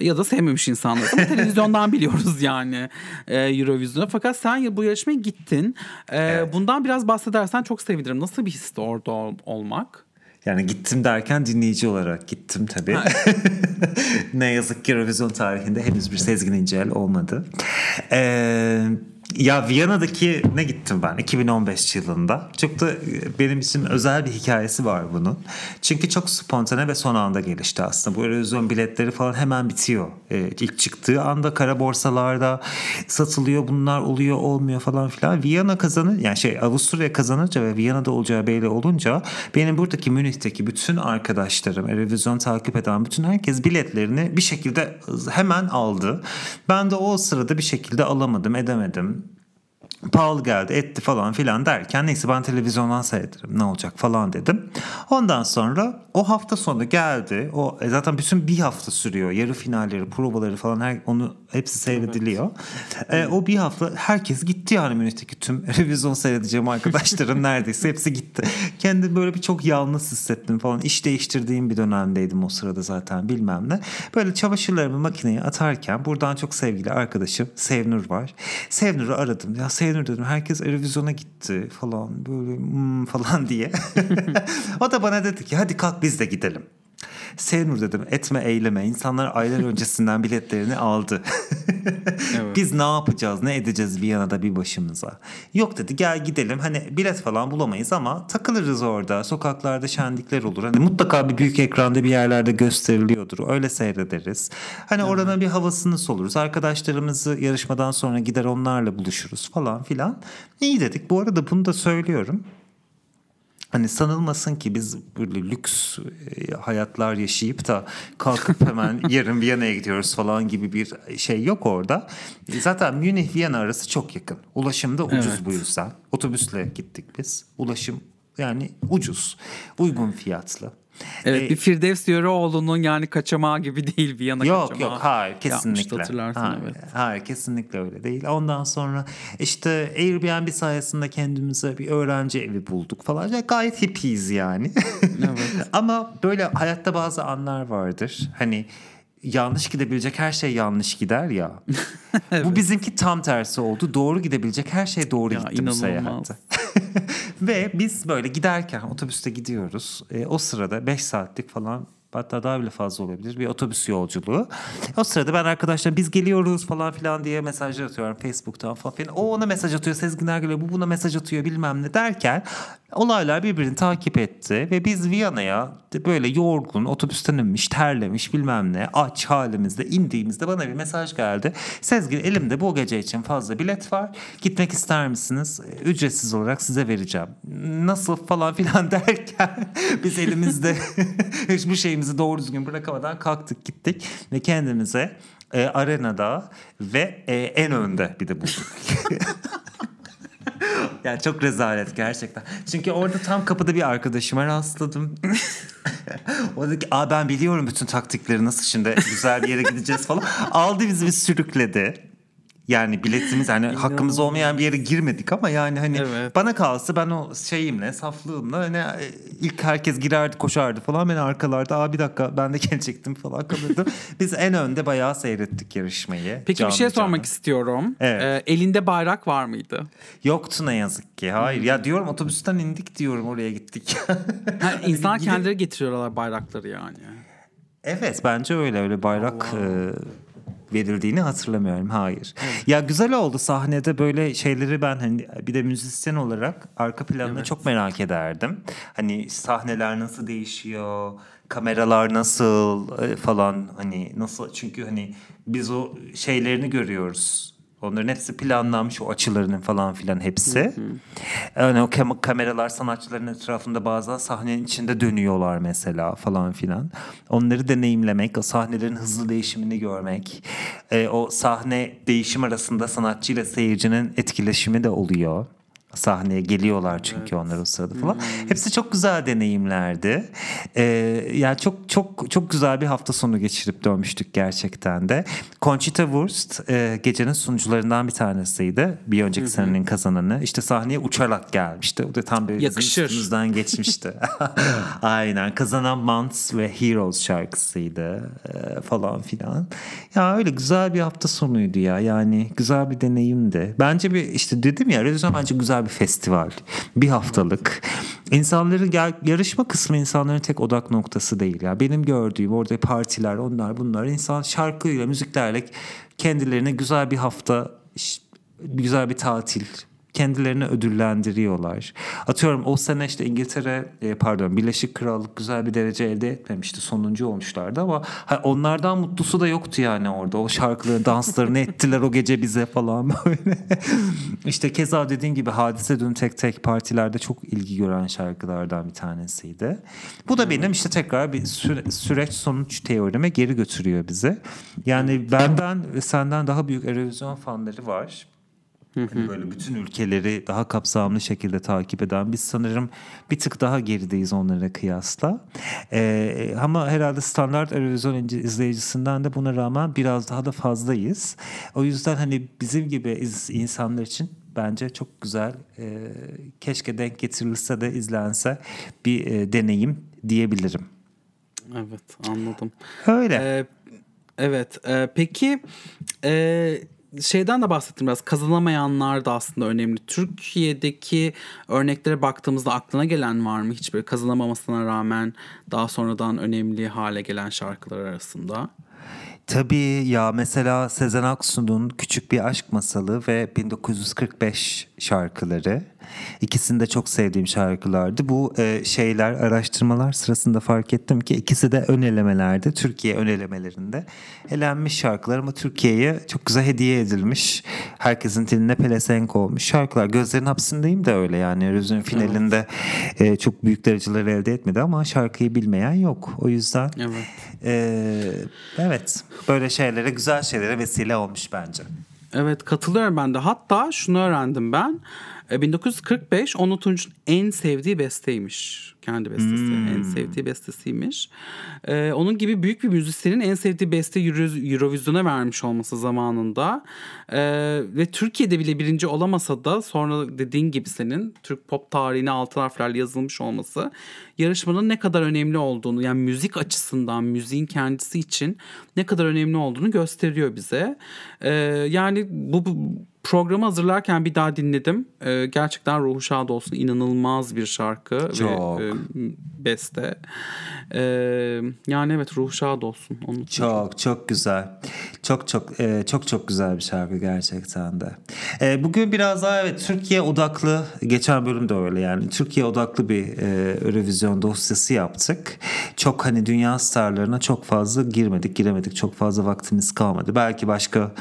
Ya da sevmemiş insanlarız ama televizyondan biliyoruz yani e, Eurovision'u. Fakat sen bu yarışmaya gittin. E, evet. Bundan biraz bahsedersen çok sevinirim. Nasıl bir histi orada ol- olmak? Yani gittim derken dinleyici olarak gittim tabii. ne yazık ki Eurovision tarihinde henüz bir Sezgin İncel olmadı. Eee ya Viyana'daki ne gittim ben 2015 yılında. Çok da e, benim için özel bir hikayesi var bunun. Çünkü çok spontane ve son anda gelişti aslında. Bu Eurovision biletleri falan hemen bitiyor. Ee, ilk çıktığı anda kara borsalarda satılıyor bunlar oluyor olmuyor falan filan. Viyana kazanır yani şey Avusturya kazanınca ve Viyana'da olacağı belli olunca benim buradaki Münih'teki bütün arkadaşlarım Eurovision takip eden bütün herkes biletlerini bir şekilde hemen aldı. Ben de o sırada bir şekilde alamadım edemedim pahalı geldi etti falan filan derken neyse ben televizyondan seyrederim ne olacak falan dedim. Ondan sonra o hafta sonu geldi. O e, zaten bütün bir hafta sürüyor. Yarı finalleri, provaları falan her, onu hepsi seyrediliyor. Evet. E, o bir hafta herkes gitti yani Münih'teki tüm revizyon seyredeceğim arkadaşlarım neredeyse hepsi gitti. Kendi böyle bir çok yalnız hissettim falan. İş değiştirdiğim bir dönemdeydim o sırada zaten bilmem ne. Böyle çamaşırlarımı makineye atarken buradan çok sevgili arkadaşım Sevnur var. Sevnur'u aradım. Ya Sevnur dedim herkes revizyona gitti falan böyle hmm, falan diye. o da bana dedi ki hadi kalk biz de gidelim. Seynur dedim etme eyleme. İnsanlar aylar öncesinden biletlerini aldı. Evet. Biz ne yapacağız ne edeceğiz Viyana'da bir başımıza. Yok dedi gel gidelim hani bilet falan bulamayız ama takılırız orada. Sokaklarda şenlikler olur. Hani mutlaka bir büyük ekranda bir yerlerde gösteriliyordur. Öyle seyrederiz. Hani oranın bir havasını soluruz. Arkadaşlarımızı yarışmadan sonra gider onlarla buluşuruz falan filan. İyi dedik. Bu arada bunu da söylüyorum. Hani sanılmasın ki biz böyle lüks e, hayatlar yaşayıp da kalkıp hemen yarın Viyana'ya gidiyoruz falan gibi bir şey yok orada. E, Zaten Münih Viyana arası çok yakın. Ulaşım da ucuz Evet. bu yüzden. Otobüsle gittik biz. Ulaşım yani ucuz, uygun fiyatlı. Evet E, bir Firdevs Yöreoğlu'nun yani kaçamağı gibi değil Viyana Yok kaçamağı. yok hayır Yapmıştı, kesinlikle. hatırlarsın hayır, evet. hayır kesinlikle öyle değil. Ondan sonra işte Airbnb sayesinde kendimize bir öğrenci evi bulduk falan. Ya gayet hippies yani. Evet. Ama böyle hayatta bazı anlar vardır. Hani yanlış gidebilecek her şey yanlış gider ya. Bu bizimki tam tersi oldu. Doğru gidebilecek her şey doğru Ya, gitti bu inanılmaz. seyahatte. Ve biz böyle giderken otobüste gidiyoruz. E, o sırada 5 saatlik falan hatta daha bile fazla olabilir bir otobüs yolculuğu. O sırada ben arkadaşlar biz geliyoruz falan filan diye mesajlar atıyorum Facebook'tan falan filan. O ona mesaj atıyor Sezgin Ergül'e bu buna mesaj atıyor bilmem ne derken olaylar birbirini takip etti ve biz Viyana'ya böyle yorgun otobüsten inmiş terlemiş bilmem ne aç halimizde indiğimizde bana bir mesaj geldi. Sezgin elimde bu gece için fazla bilet var gitmek ister misiniz? E, Ücretsiz olarak size vereceğim. Nasıl falan filan derken biz elimizde hiçbir şeyimizi doğru düzgün bırakamadan kalktık gittik ve kendimize e, arenada ve e, en önde bir de bulduk. Yani çok rezalet gerçekten. Çünkü orada tam kapıda bir arkadaşıma rastladım. o dedi ki Aa, ben biliyorum bütün taktikleri nasıl şimdi güzel bir yere gideceğiz falan. Aldı bizi bir sürükledi. Yani biletimiz hani hakkımız olmayan bir yere girmedik ama yani hani Evet. bana kalsa ben o şeyimle saflığımla hani e, ilk herkes girerdi koşardı falan ben arkalarda aa bir dakika ben de gelecektim falan kalırdım. Biz en önde bayağı seyrettik yarışmayı. Peki Canlı bir şey sormak canlı. istiyorum. Evet. Ee, elinde bayrak var mıydı? Yoktu ne yazık ki. Hayır. Ya diyorum otobüsten indik diyorum oraya gittik. Ha, insanlar Gidip- kendileri getiriyorlar bayrakları yani. evet bence öyle öyle bayrak e, verildiğini hatırlamıyorum. Hayır. Ya güzel oldu sahnede böyle şeyleri ben hani bir de müzisyen olarak arka planını Evet. çok merak ederdim. Hani sahneler nasıl değişiyor, kameralar nasıl e, falan hani nasıl çünkü hani biz o şeylerini görüyoruz. Onların hepsi planlanmış o açılarının falan filan hepsi. Yani o kam- kameralar sanatçıların etrafında bazen sahnenin içinde dönüyorlar mesela falan filan. Onları deneyimlemek, o sahnelerin hızlı değişimini görmek, e, o sahne değişim arasında sanatçıyla seyircinin etkileşimi de oluyor. Sahneye geliyorlar çünkü onlar o sırada falan. Hepsi çok güzel deneyimlerdi. Ee, yani çok çok çok güzel bir hafta sonu geçirip dönmüştük gerçekten de. Conchita Wurst e, gecenin sunucularından bir tanesiydi. Bir önceki senenin kazananı. İşte sahneye uçarak gelmişti. O da tam Yakışır. üstümüzden geçmişti. Aynen. Kazanan Months ve Heroes şarkısıydı e, falan filan. Ya öyle güzel bir hafta sonuydu ya. Yani güzel bir deneyimdi. Bence bir işte dedim ya Eurovision bence güzel bir festival. Bir haftalık. İnsanların gel- yarışma kısmı insanların tek odak noktası değil. Ya benim gördüğüm orada partiler onlar bunlar insan şarkıyla müziklerle kendilerine güzel bir hafta güzel bir tatil kendilerini ödüllendiriyorlar. Atıyorum o sene işte İngiltere e, pardon Birleşik Krallık güzel bir derece elde etmemişti. Sonuncu olmuşlardı ama onlardan mutlusu da yoktu yani orada. O şarkıları danslarını ettiler o gece bize falan böyle. işte keza dediğin gibi Hadise dün tek tek partilerde çok ilgi gören şarkılardan bir tanesiydi. Bu da benim işte tekrar bir süre- süreç sonuç teorime geri götürüyor bizi. Yani benden senden daha büyük Eurovision fanları var. Hani böyle bütün ülkeleri daha kapsamlı şekilde takip eden biz sanırım bir tık daha gerideyiz onlara kıyasla. Ee, ama herhalde standart Eurovision izleyicisinden de buna rağmen biraz daha da fazlayız. O yüzden hani bizim gibi insanlar için bence çok güzel. e, keşke denk getirilse de izlense bir e, deneyim diyebilirim. Evet anladım. Öyle. Ee, evet e, peki e, şeyden de bahsettim biraz. Kazanamayanlar da aslında önemli. Türkiye'deki örneklere baktığımızda aklına gelen var mı? Hiç böyle kazanamamasına rağmen daha sonradan önemli hale gelen şarkılar arasında. Tabii ya mesela Sezen Aksu'nun Küçük Bir Aşk Masalı ve 1945 şarkıları. İkisini de çok sevdiğim şarkılardı. Bu e, şeyler araştırmalar sırasında fark ettim ki ikisi de ön elemelerde, Türkiye ön elemelerinde elenmiş şarkılar ama Türkiye'ye çok güzel hediye edilmiş. Herkesin diline pelesenk olmuş şarkılar. Gözlerin hapsindeyim de öyle yani. Eurovision finalinde e, çok büyük dereceler elde etmedi ama şarkıyı bilmeyen yok. O yüzden Evet. e, evet böyle şeylere güzel şeylere vesile olmuş bence. Evet katılıyorum ben de. Hatta şunu öğrendim ben. E, 1945 Onur Tunç'un en sevdiği besteymiş. Kendi bestesi. En sevdiği bestesiymiş. E, onun gibi büyük bir müzisyenin en sevdiği beste Euro- Eurovision'a vermiş olması zamanında. E, ve Türkiye'de bile birinci olamasa da sonra dediğin gibi senin Türk pop tarihine altın harflerle yazılmış olması yarışmanın ne kadar önemli olduğunu yani müzik açısından müziğin kendisi için ne kadar önemli olduğunu gösteriyor bize. E, yani bu, bu programı hazırlarken bir daha dinledim. Ee, gerçekten ruhu şad olsun. inanılmaz bir şarkı Çok. ve e, beste. Ee, yani evet ruhu şad olsun. Onu Çok çok güzel. Çok çok e, çok çok güzel bir şarkı gerçekten de. E, bugün biraz daha evet Türkiye odaklı geçen bölüm de öyle yani Türkiye odaklı bir e, Eurovision dosyası yaptık. Çok hani dünya starlarına çok fazla girmedik, giremedik. Çok fazla vaktimiz kalmadı. Belki başka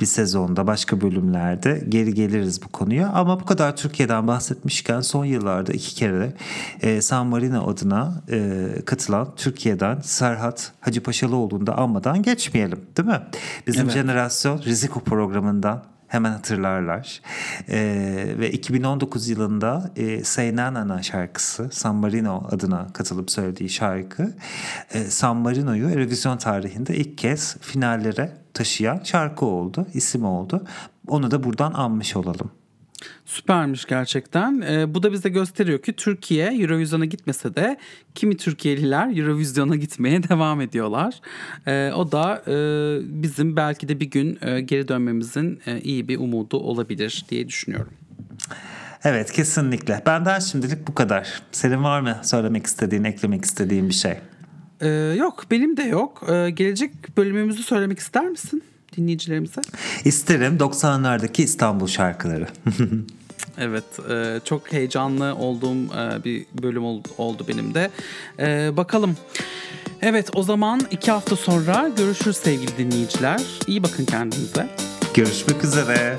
bir sezonda, başka bölümlerde geri geliriz bu konuya. Ama bu kadar Türkiye'den bahsetmişken son yıllarda iki kere de e, San Marino adına e, katılan Türkiye'den Serhat Hacıpaşalıoğlu'nu da anmadan geçmeyelim değil mi? Bizim Evet. jenerasyon Riziko programından hemen hatırlarlar. Ee, ve 2019 yılında e, Say Na Na Na şarkısı San Marino adına katılıp söylediği şarkı e, San Marino'yu Eurovision tarihinde ilk kez finallere taşıyan şarkı oldu, isim oldu. Onu da buradan anmış olalım. Süpermiş gerçekten. Ee, bu da bize gösteriyor ki Türkiye Eurovision'a gitmese de kimi Türkiye'liler Eurovision'a gitmeye devam ediyorlar. Ee, o da e, bizim belki de bir gün e, geri dönmemizin e, iyi bir umudu olabilir diye düşünüyorum. Evet kesinlikle. Benden şimdilik bu kadar. Senin var mı söylemek istediğin, eklemek istediğin bir şey? Ee, yok benim de yok. Ee, gelecek bölümümüzü söylemek ister misin dinleyicilerimize? İsterim 90'lardaki İstanbul şarkıları. Evet e, çok heyecanlı olduğum e, bir bölüm ol- oldu benim de. E, bakalım. Evet o zaman iki hafta sonra görüşürüz sevgili dinleyiciler. İyi bakın kendinize. Görüşmek üzere.